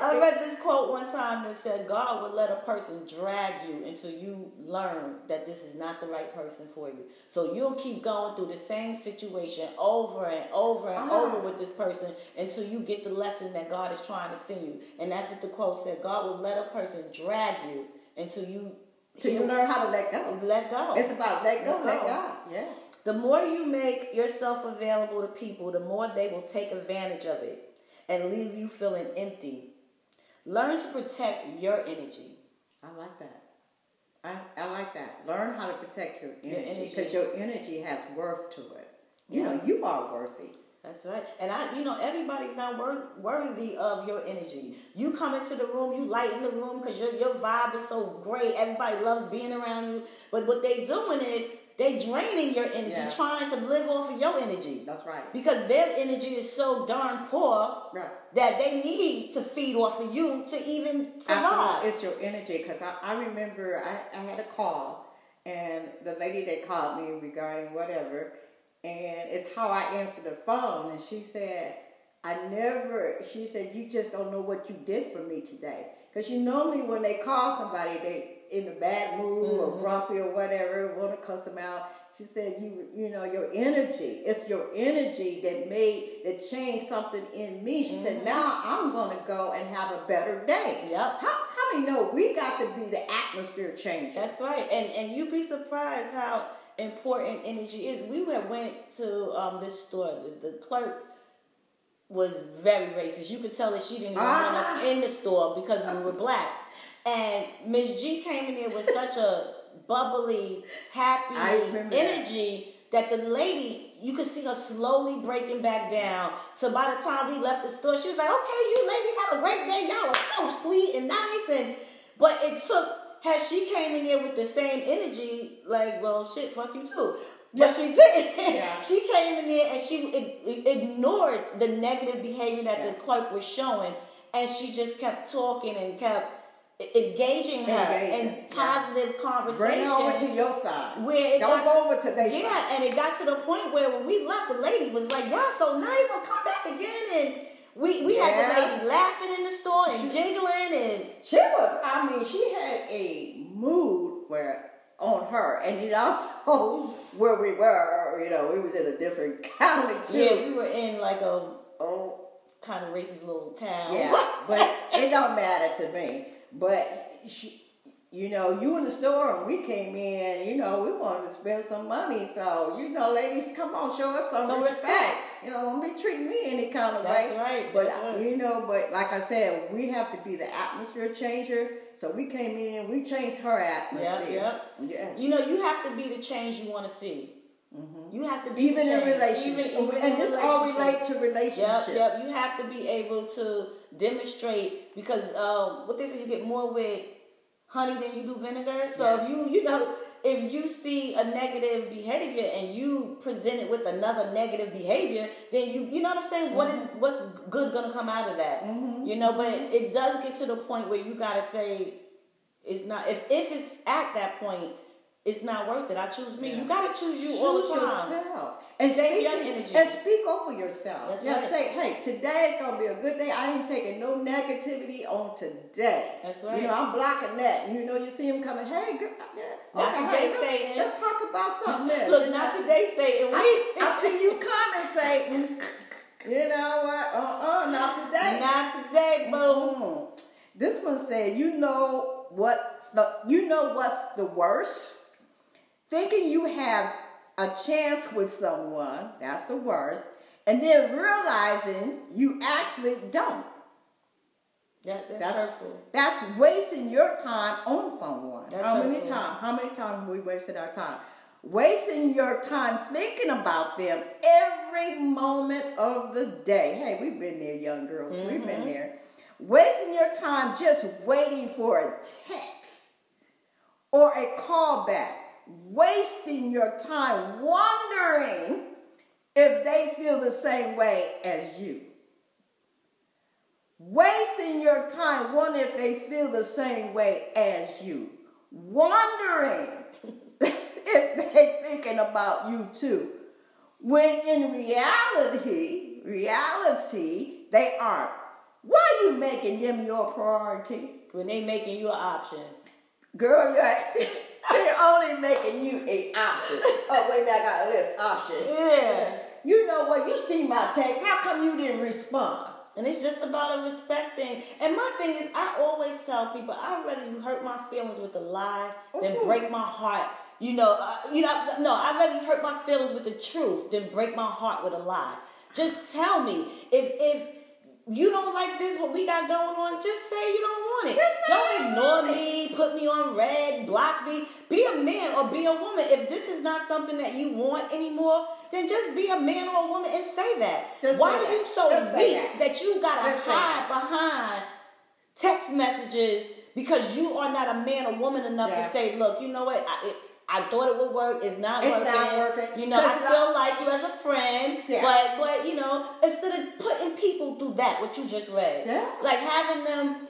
I read this quote one time that said, God would let a person drag you until you learn that this is not the right person for you. So you'll keep going through the same situation over and over and Ah. over with this person until you get the lesson that God is trying to send you. And that's what the quote said God will let a person drag you until you Till you learn how to let go. let go. It's about let go, Let let go. God. Yeah. The more you make yourself available to people, the more they will take advantage of it and leave you feeling empty. Learn to protect your energy. I like that. I, I like that. Learn how to protect your Your energy because your energy has worth to it. You Yeah. know, you are worthy. That's right. And I, you know, everybody's not wor- worthy of your energy. You come into the room, you lighten the room because your your vibe is so great. Everybody loves being around you. But what they doing is they draining your energy, Yeah. trying to live off of your energy. That's right. Because their energy is so darn poor Right. that they need to feed off of you to even survive. Absolutely. It's your energy because I, I remember I, I had a call and the lady that called me regarding whatever and it's how I answered the phone and she said I never she said you just don't know what you did for me today because you normally when they call somebody they in a bad mood or grumpy or whatever want to cuss them out she said you you know your energy it's your energy that made that changed something in me she said now i'm going to go and have a better day Yep. how, how many know we got to be the atmosphere changer That's right, and and you'd be surprised how important energy is. We had went to um, this store. The, the clerk was very racist. You could tell that she didn't even want us Ah. in the store because we were black. And Miss G came in there with such a bubbly, happy remember that. energy that the lady, you could see her slowly breaking back down. So by the time we left the store, she was like, "Okay, you ladies have a great day. Y'all are so sweet and nice." And but it took had she came in there with the same energy, like, well, shit, fuck you too. But she did. Yeah. she came in there and she ig- ig- ignored the negative behavior that Yeah. the clerk was showing, and she just kept talking and kept engaging her Engaging, in yeah. positive conversation. bring over to your side Where it don't go over to their yeah, side and it got to the point where when we left, the lady was like, "Y'all so nice, I'll come back again." And we we had the lady laughing in the store and giggling, and she was i mean she had a mood where on her and it also where we were you know we was in a different county too yeah, we were in like a oh kind of racist little town. Yeah, but it don't matter to me. But she, you know, you in the store and we came in, you know, we wanted to spend some money. So, you know, ladies, come on, show us some, Some respect. respect. You know, don't be treating me any kind of That's way. right, But, that's right. you know, but like I said, we have to be the atmosphere changer. So we came in and we changed her atmosphere. yep. Yeah. You know, you have to be the change you want to see. You have to be Even in relationships. Even, even and in this all relate to relationships. Yep, yep. You have to be able to demonstrate because um, what they say you get more with honey than you do vinegar. So Yeah. if you you know if you see a negative behavior and you present it with another negative behavior, then you you know what I'm saying. What is Mm-hmm. what's good gonna come out of that? You know, but it does get to the point where you gotta say it's not if if it's at that point. It's not worth it. I choose me. Yeah. You gotta choose you Choose all the time. yourself and Save speak your energy. and speak over yourself. That's right. say, "Hey, today is gonna be a good day. I ain't taking no negativity on today." That's right. You know, I'm blocking that. You know, you see him coming. Hey, girl, yeah, Not okay, today, hey, let's, Satan. let's talk about something. else, Look, not today, Satan. We, I, I see you coming, Satan. You know what? Uh, uh not today. Not today, boo. Mm. This one said, "You know what the you know what's the worst? Thinking you have a chance with someone, that's the worst, and then realizing you actually don't. That, that's, That's hurtful. That's wasting your time on someone. That's how many times? How many times have we wasted our time? Wasting your time thinking about them every moment of the day. Hey, we've been there, young girls. We've Mm-hmm. been there. Wasting your time just waiting for a text or a call back. Wasting your time wondering if they feel the same way as you. Wasting your time wondering if they feel the same way as you. Wondering if they thinking about you too. When in reality, reality, they aren't. Why are you making them your priority? When they making you an option. Girl, you're, they're only making you an option. Oh, wait, I got a list. Option. Yeah. You know what? You see my text. How come you didn't respond? And it's just about a respect thing. And my thing is, I always tell people, I'd rather you hurt my feelings with a lie than Ooh. break my heart. You know, uh, you know, no, I'd rather you hurt my feelings with the truth than break my heart with a lie. Just tell me if if you don't like this, what we got going on, just say you don't want it. Just say don't ignore me, put me on read, block me. Be a man or be a woman. If this is not something that you want anymore, then just be a man or a woman and say that. Just Why say are that. you so Just weak that. that you gotta Just hide behind text messages because you are not a man or woman enough Yeah. to say, look, you know what, I, it, I thought it would work. It's not It's working. not working. You know, I still like you as a friend, Yeah. but but you know, instead of putting people through that, what you just read, Yeah. like having them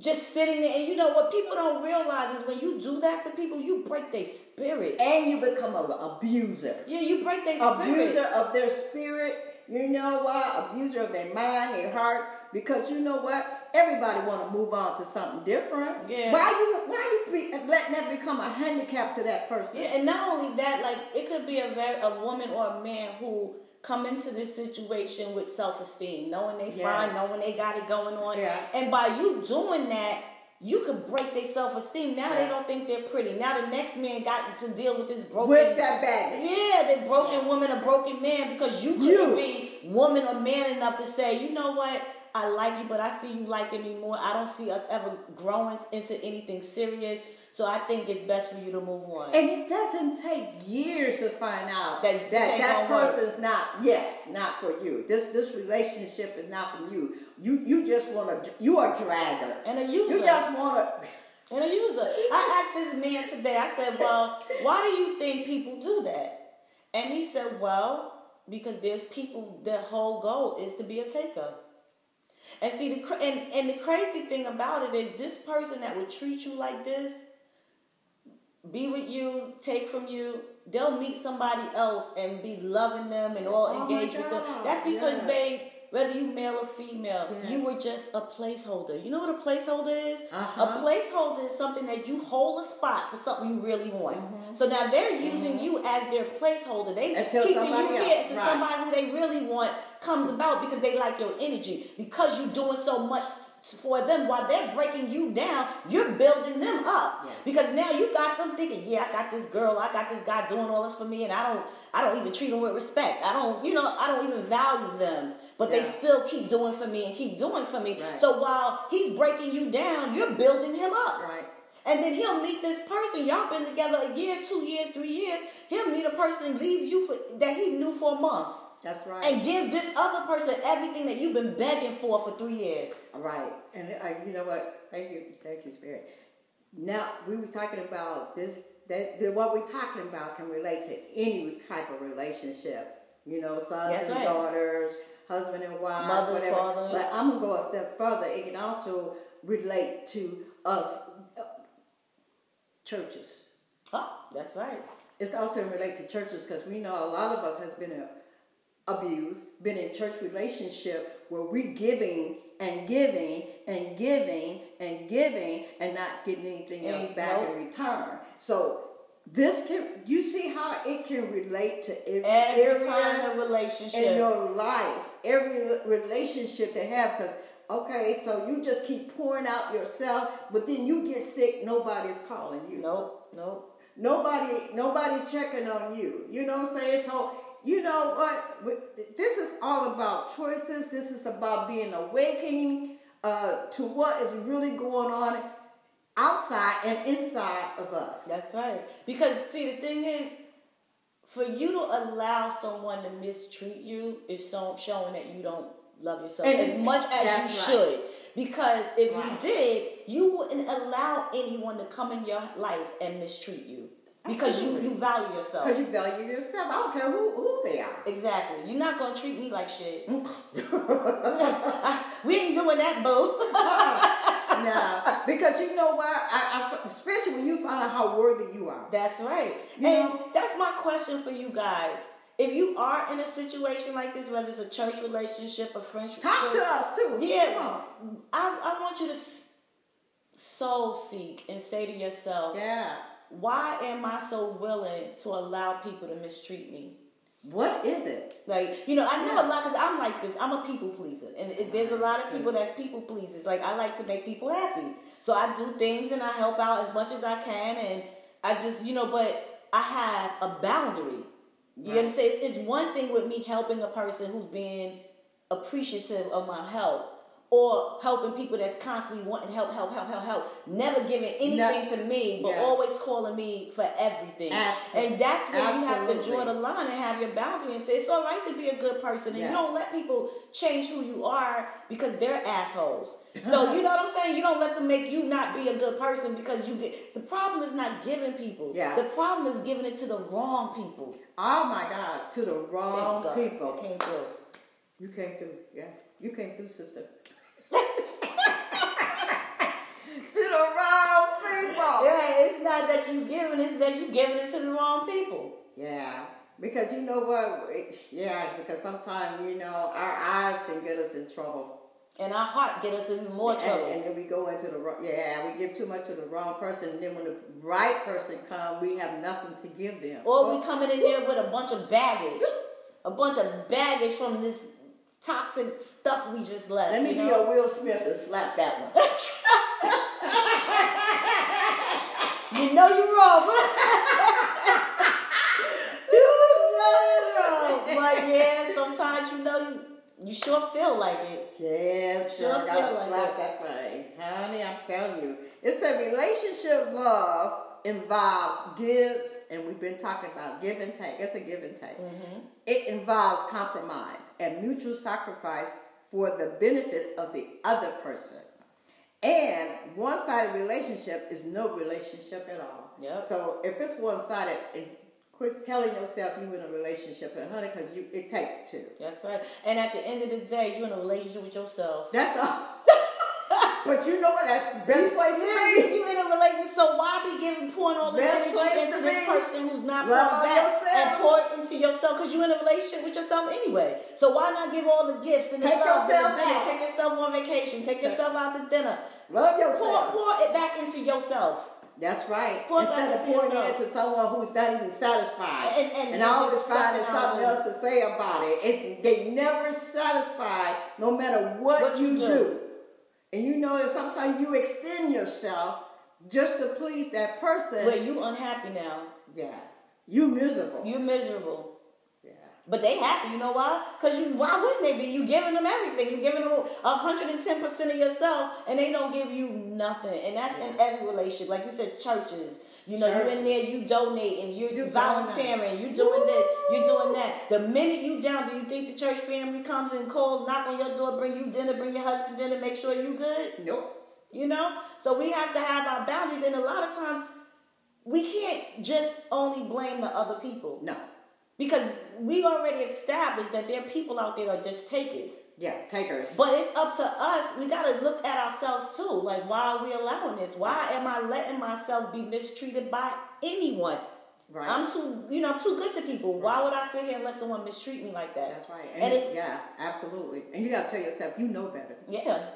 just sitting there, and you know what people don't realize is when you do that to people, you break their spirit. And you become an abuser. Yeah, you break their spirit. Abuser of their spirit. You know what? Abuser of their mind, their hearts. Because you know what? Everybody want to move on to something different. Yeah. Why you why you be, letting that become a handicap to that person? Yeah, and not only that, like it could be a very a woman or a man who come into this situation with self esteem, knowing they Yes. fine, knowing they got it going on, Yeah. and by you doing that. You could break their self esteem. Now they don't think they're pretty. Now the next man got to deal with this broken With that baggage. Yeah, the broken Yeah. woman, a broken man, because you couldn't You. be woman or man enough to say, you know what, I like you, but I see you liking me more. I don't see us ever growing into anything serious. So I think it's best for you to move on. And it doesn't take years to find out That that that, gonna work. person's not yeah not for you. This this relationship is not for you. You you just want to you are a dragger. and a user. You just want to. and a user. I asked this man today, I said, Well, why do you think people do that? And he said, Well, because there's people, their whole goal is to be a taker. And see, the and, and the crazy thing about it is this person that would treat you like this, be with you, take from you, they'll meet somebody else and be loving them and all Oh engaged with them. That's because, yes. babe, whether you male or female, you were just a placeholder. You know what a placeholder is? Uh-huh. A placeholder is something that you hold a spot for something you really want. So now they're using you as their placeholder. They Mm-hmm. Until keeping you here right. somebody who they really want comes about because they like your energy. Because you're doing so much for them while they're breaking you down, you're building them up. Yeah. Because now you got them thinking, yeah, I got this girl, I got this guy doing all this for me, and I don't, I don't even treat them with respect. I don't, you know, I don't even value them, but they still keep doing for me and keep doing for me. Right. So while he's breaking you down, you're building him up. Right. And then he'll meet this person. Y'all been together a year, two years, three years. He'll meet a person and leave you for that he knew for a month, That's right. and give this other person everything that you've been begging for for three years. Right, and uh, you know what? Thank you, thank you, Spirit. Now we were talking about this. That, that what we're talking about can relate to any type of relationship. You know, sons That's and right. daughters, husband and wife, Mothers, whatever. fathers. But I'm gonna go a step further. It can also relate to us, uh, churches. Oh, that's right. It's also relate to churches because we know a lot of us has been uh, abused, been in church relationship where we giving and giving and giving and giving and not getting anything else Ain't back in return. So this can you see how it can relate to every, Every kind of relationship. in your life, every relationship to have, because okay, so you just keep pouring out yourself, but then you get sick, nobody's calling you. nope, nope. Nobody, nobody's checking on you. You know what I'm saying? So, you know what? This is all about choices. This is about being awakening uh, to what is really going on outside and inside of us. That's right. Because see, the thing is, for you to allow someone to mistreat you is so showing that you don't love yourself And as much as you right. should. Because if Right. you did, you wouldn't allow anyone to come in your life and mistreat you. Because you, you value yourself. Because you value yourself. I don't care who, who they are. Exactly. You're not gonna treat me like shit. Mm. we ain't doing that, boo. nah, because you know what? I, I, especially when you find out how worthy you are. That's right. You and know- that's my question for you guys. If you are in a situation like this, whether it's a church relationship, a friendship, Talk to us too. Yeah, Come on. I, I want you to soul seek and say to yourself, Yeah. Why am I so willing to allow people to mistreat me? What is it? Like, you know, I know Yeah. a lot because I'm like this. I'm a people pleaser. And it, there's a lot of people that's people pleasers. Like, I like to make people happy. So I do things and I help out as much as I can. And I just, you know, but I have a boundary. You Right. understand? It's, it's one thing with me helping a person who's being appreciative of my help. Or helping people that's constantly wanting help, help, help, help, help. Never giving anything to me, but Yeah. always calling me for everything. Absolutely. And that's where you have to draw the line and have your boundary and say it's all right to be a good person and Yeah. you don't let people change who you are because they're assholes. So you know what I'm saying? You don't let them make you not be a good person because you get the problem is not giving people. Yeah. The problem is giving it to the wrong people. Oh my God, to the wrong you, people. It came through. You came through, yeah. You came through, sister. to the wrong people. Yeah, it's not that you giving, it's that you giving it to the wrong people. Yeah, because you know what? Yeah, because sometimes you know our eyes can get us in trouble. And our heart get us in more And- trouble. And, then we go into the wrong. Yeah, we give too much to the wrong person. And then when the right person comes, we have nothing to give them. Or we coming in there with a bunch of baggage. A bunch of baggage from this toxic stuff we just left. Let me you be a Will Smith and slap that one. You know you're wrong. you know you're wrong. But yeah, sometimes you know you, you sure feel like it. Yes, Sure sure. Gotta like slap it. that thing. Honey, I'm telling you. It's a relationship love involves gives, and we've been talking about give and take. It's a give and take. Mm-hmm. It involves compromise and mutual sacrifice for the benefit of the other person. And one-sided relationship is no relationship at all. Yep. So if it's one-sided, quit telling yourself you're in a relationship, and honey, because you it takes two. That's right. And at the end of the day, you're in a relationship with yourself. That's all. but you know what? That's the best place to be. you in a relationship, so why be giving pouring all this Best energy into to this be. person who's not pouring back yourself. and pour it into yourself because you're in a relationship with yourself anyway. So why not give all the gifts and the Take love and the yourself out. Take yourself on vacation. Take yourself out to dinner. Love yourself. pour it back into yourself. That's right. Pour Instead of pouring it yourself. into someone who's not even satisfied. And- and and always just finding sit something else to say about it. it. They never satisfied no matter what, What you you do. do. And you know that sometimes you extend yourself just to please that person. But you unhappy now. Yeah. You miserable. You miserable. yeah. But they happy, you know why? Because you why wouldn't they be? You giving them everything. You giving them hundred and ten percent of yourself and they don't give you nothing. And that's in every relationship. Like you said, churches. You know, you in there, you donating, you're You volunteering, you doing this, you're doing that. The minute you down, do you think the church family comes and calls, knock on your door, bring you dinner, bring your husband dinner, make sure you good? Nope. You know? So we have to have our boundaries and a lot of times we can't just only blame the other people. No. Because we already established that there are people out there that are just takers. Yeah. Takers. But it's up to us. We got to look at ourselves too. Like, why are we allowing this? Why am I letting myself be mistreated by anyone? right. I'm too, you know, I'm too good to people. Why would I sit here and let someone mistreat me like that? That's right. And, And, if, yeah, absolutely. And you got to tell yourself, you know better. yeah,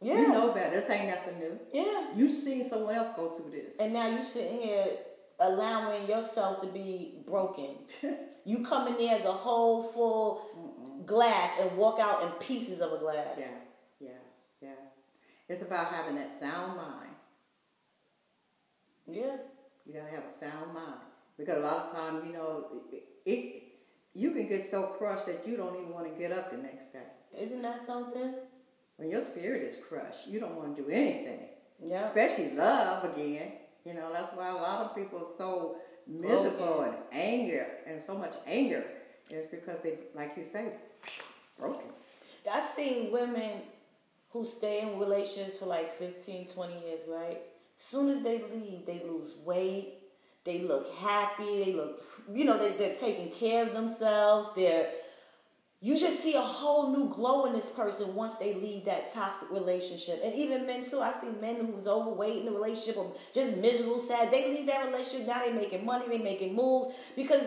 yeah, You know better. This ain't nothing new. yeah. You've seen someone else go through this. And now you sitting here allowing yourself to be broken. You come in there as a whole full glass and walk out in pieces of a glass. Yeah, yeah, yeah. It's about having that sound mind. Yeah. You gotta have a sound mind because a lot of time, you know, it, it you can get so crushed that you don't even want to get up the next day. Isn't that something? When your spirit is crushed, you don't want to do anything, Yeah. especially love again. You know, that's why a lot of people are so miserable Broken. and anger and so much anger is because they, like you say, broken. I've seen women who stay in relationships for like 15, 20 years, right? As soon as they leave, they lose weight. They look happy. They look, you know, they, they're taking care of themselves. They're, you just see a whole new glow in this person once they leave that toxic relationship. And even men too. I see men who's overweight in the relationship or just miserable, sad. They leave that relationship. Now they making money. They making moves because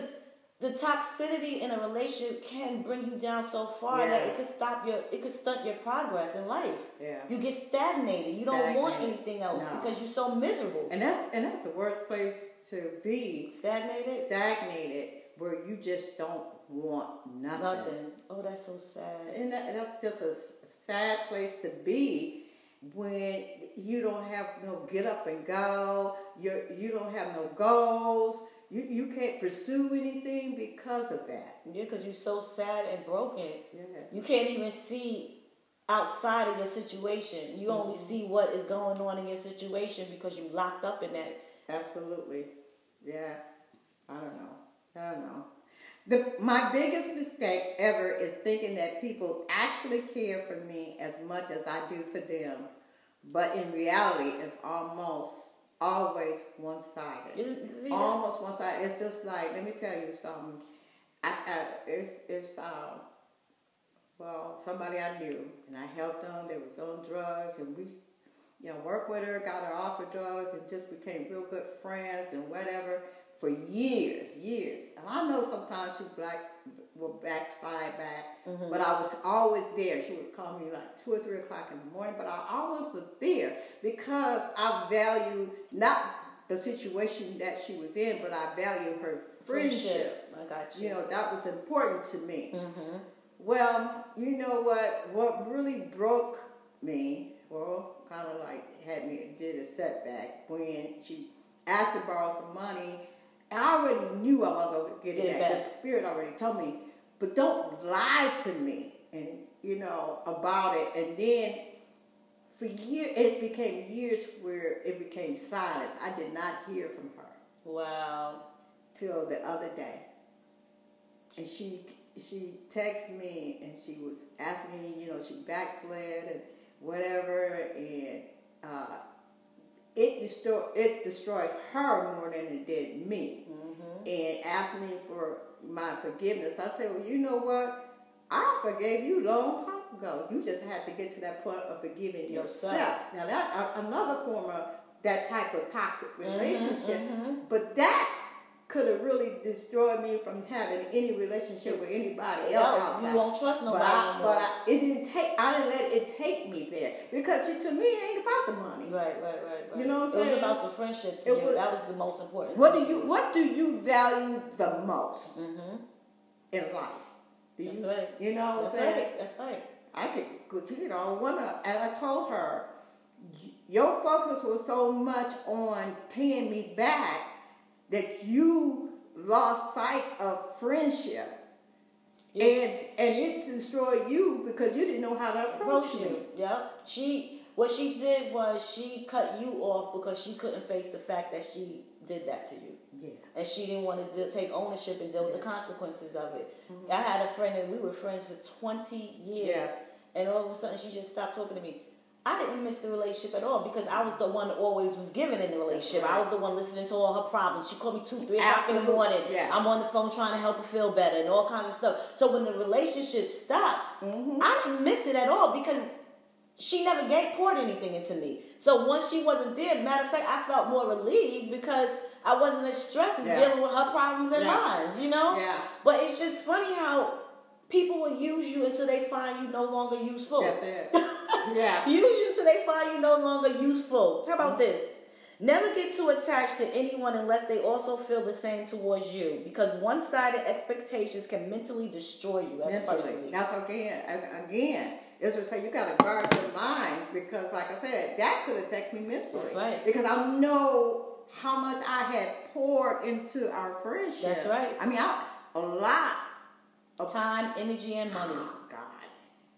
the toxicity in a relationship can bring you down so far that it could stop your, it could stunt your progress in life. Yeah. You get stagnated. You don't want anything else No. because you're so miserable. And that's and that's the worst place to be Stagnated. stagnated where you just don't want nothing. Nothing. Oh, that's so sad. And that, that's just a sad place to be when you don't have no get up and go. You you don't have no goals. You you can't pursue anything because of that. Yeah, because you're so sad and broken. Yeah. You can't even see outside of your situation. You only Mm-hmm. see what is going on in your situation because you locked up in that. Absolutely. Yeah. I don't know. I don't know. The, my biggest mistake ever is thinking that people actually care for me as much as I do for them. But in reality, it's almost always one sided. Is- see that? Almost one sided. It's just like, let me tell you something. I, I, it's, it's, um, well, somebody I knew, and I helped them. They was on drugs, and we, you know, worked with her, got her off of drugs, and just became real good friends and whatever for years, years. And I know sometimes she black will backslide back, but I was always there. She would call me like two or three o'clock in the morning, but I always was there because I value not the situation that she was in, but I value her friendship. I got you. You know, that was important to me. Mm-hmm. Well, you know what? What really broke me, well, kind of like had me did a setback when she asked to borrow some money. I already knew I was going to get, Get it it back. back. The spirit already told me, but don't lie to me and you know about it. And then for years, it became years where it became silence. I did not hear from her Wow. till the other day. And she she texted me and she was asking me, you know, she backslid and whatever, and uh, it destroyed it destroyed her more than it did me, Mm-hmm. and asked me for my forgiveness. I said, well, you know what? I forgave you a long time ago. You just had to get to that point of forgiving yourself. Yourself. Now that uh, another form of that type of toxic Mm-hmm, relationship. But that could have really destroyed me from having any relationship with anybody else Yeah, outside. you won't trust But nobody I, no but I, it didn't take. I didn't let it take me there because to me it ain't about the money. Right, right, right, right. You know what I'm saying? It was about the friendship to It you. was- that was the most important. What thing do you What do you value the most Mm-hmm. in life? Do That's you, right. You know what That's I'm saying? right. That's right. I could see it all one up, and I told her, your focus was so much on paying me back that you lost sight of friendship, You- and and it destroyed you because you didn't know how to approach me. you. Yep. She what she did was she cut you off because she couldn't face the fact that she did that to you. Yeah. And she didn't want to deal, take ownership and deal with the consequences of it. Mm-hmm. I had a friend and we were friends for 20 years. Yeah. And all of a sudden she just stopped talking to me. I didn't miss the relationship at all because I was the one that always was given in the relationship. I was the one listening to all her problems. She called me two, three o'clock in the morning. Yeah. I'm on the phone trying to help her feel better and all kinds of stuff. So when the relationship stopped, Mm-hmm. I didn't miss it at all because she never gave poured anything into me. So once she wasn't there, matter of fact, I felt more relieved because I wasn't as stressed as Yeah. dealing with her problems and Yeah. mine. You know? Yeah. But it's just funny how people will use you until they find you no longer useful. That's it. yeah. Use you until they find you no longer useful. How about mm-hmm. this? Never get too attached to anyone unless they also feel the same towards you, because one-sided expectations can mentally destroy you mentally. That's again, again. Is what say you got to guard your mind because, like I said, that could affect me mentally. That's right. Because I know how much I had poured into our friendship. That's right. I mean, I, a lot Oh. Time, energy, and money. God.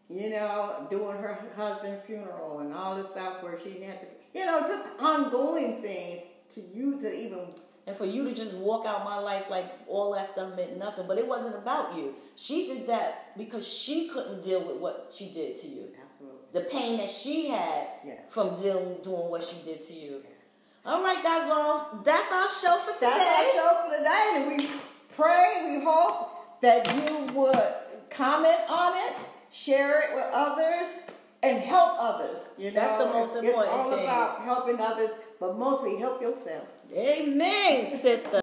You know, doing her husband's funeral and all this stuff where she didn't have to, you know, just ongoing things to you to even And for you to just walk out my life like all that stuff meant nothing, but it wasn't about you. She did that because she couldn't deal with what she did to you. absolutely. The pain that she had Yeah. from dealing doing what she did to you. All right, guys. Well, that's our show for today. That's our show for today, and we pray, we hope that you would comment on it, share it with others, and help others. You know, That's the most it's, important It's all thing. about helping others, but mostly help yourself. Amen, sister.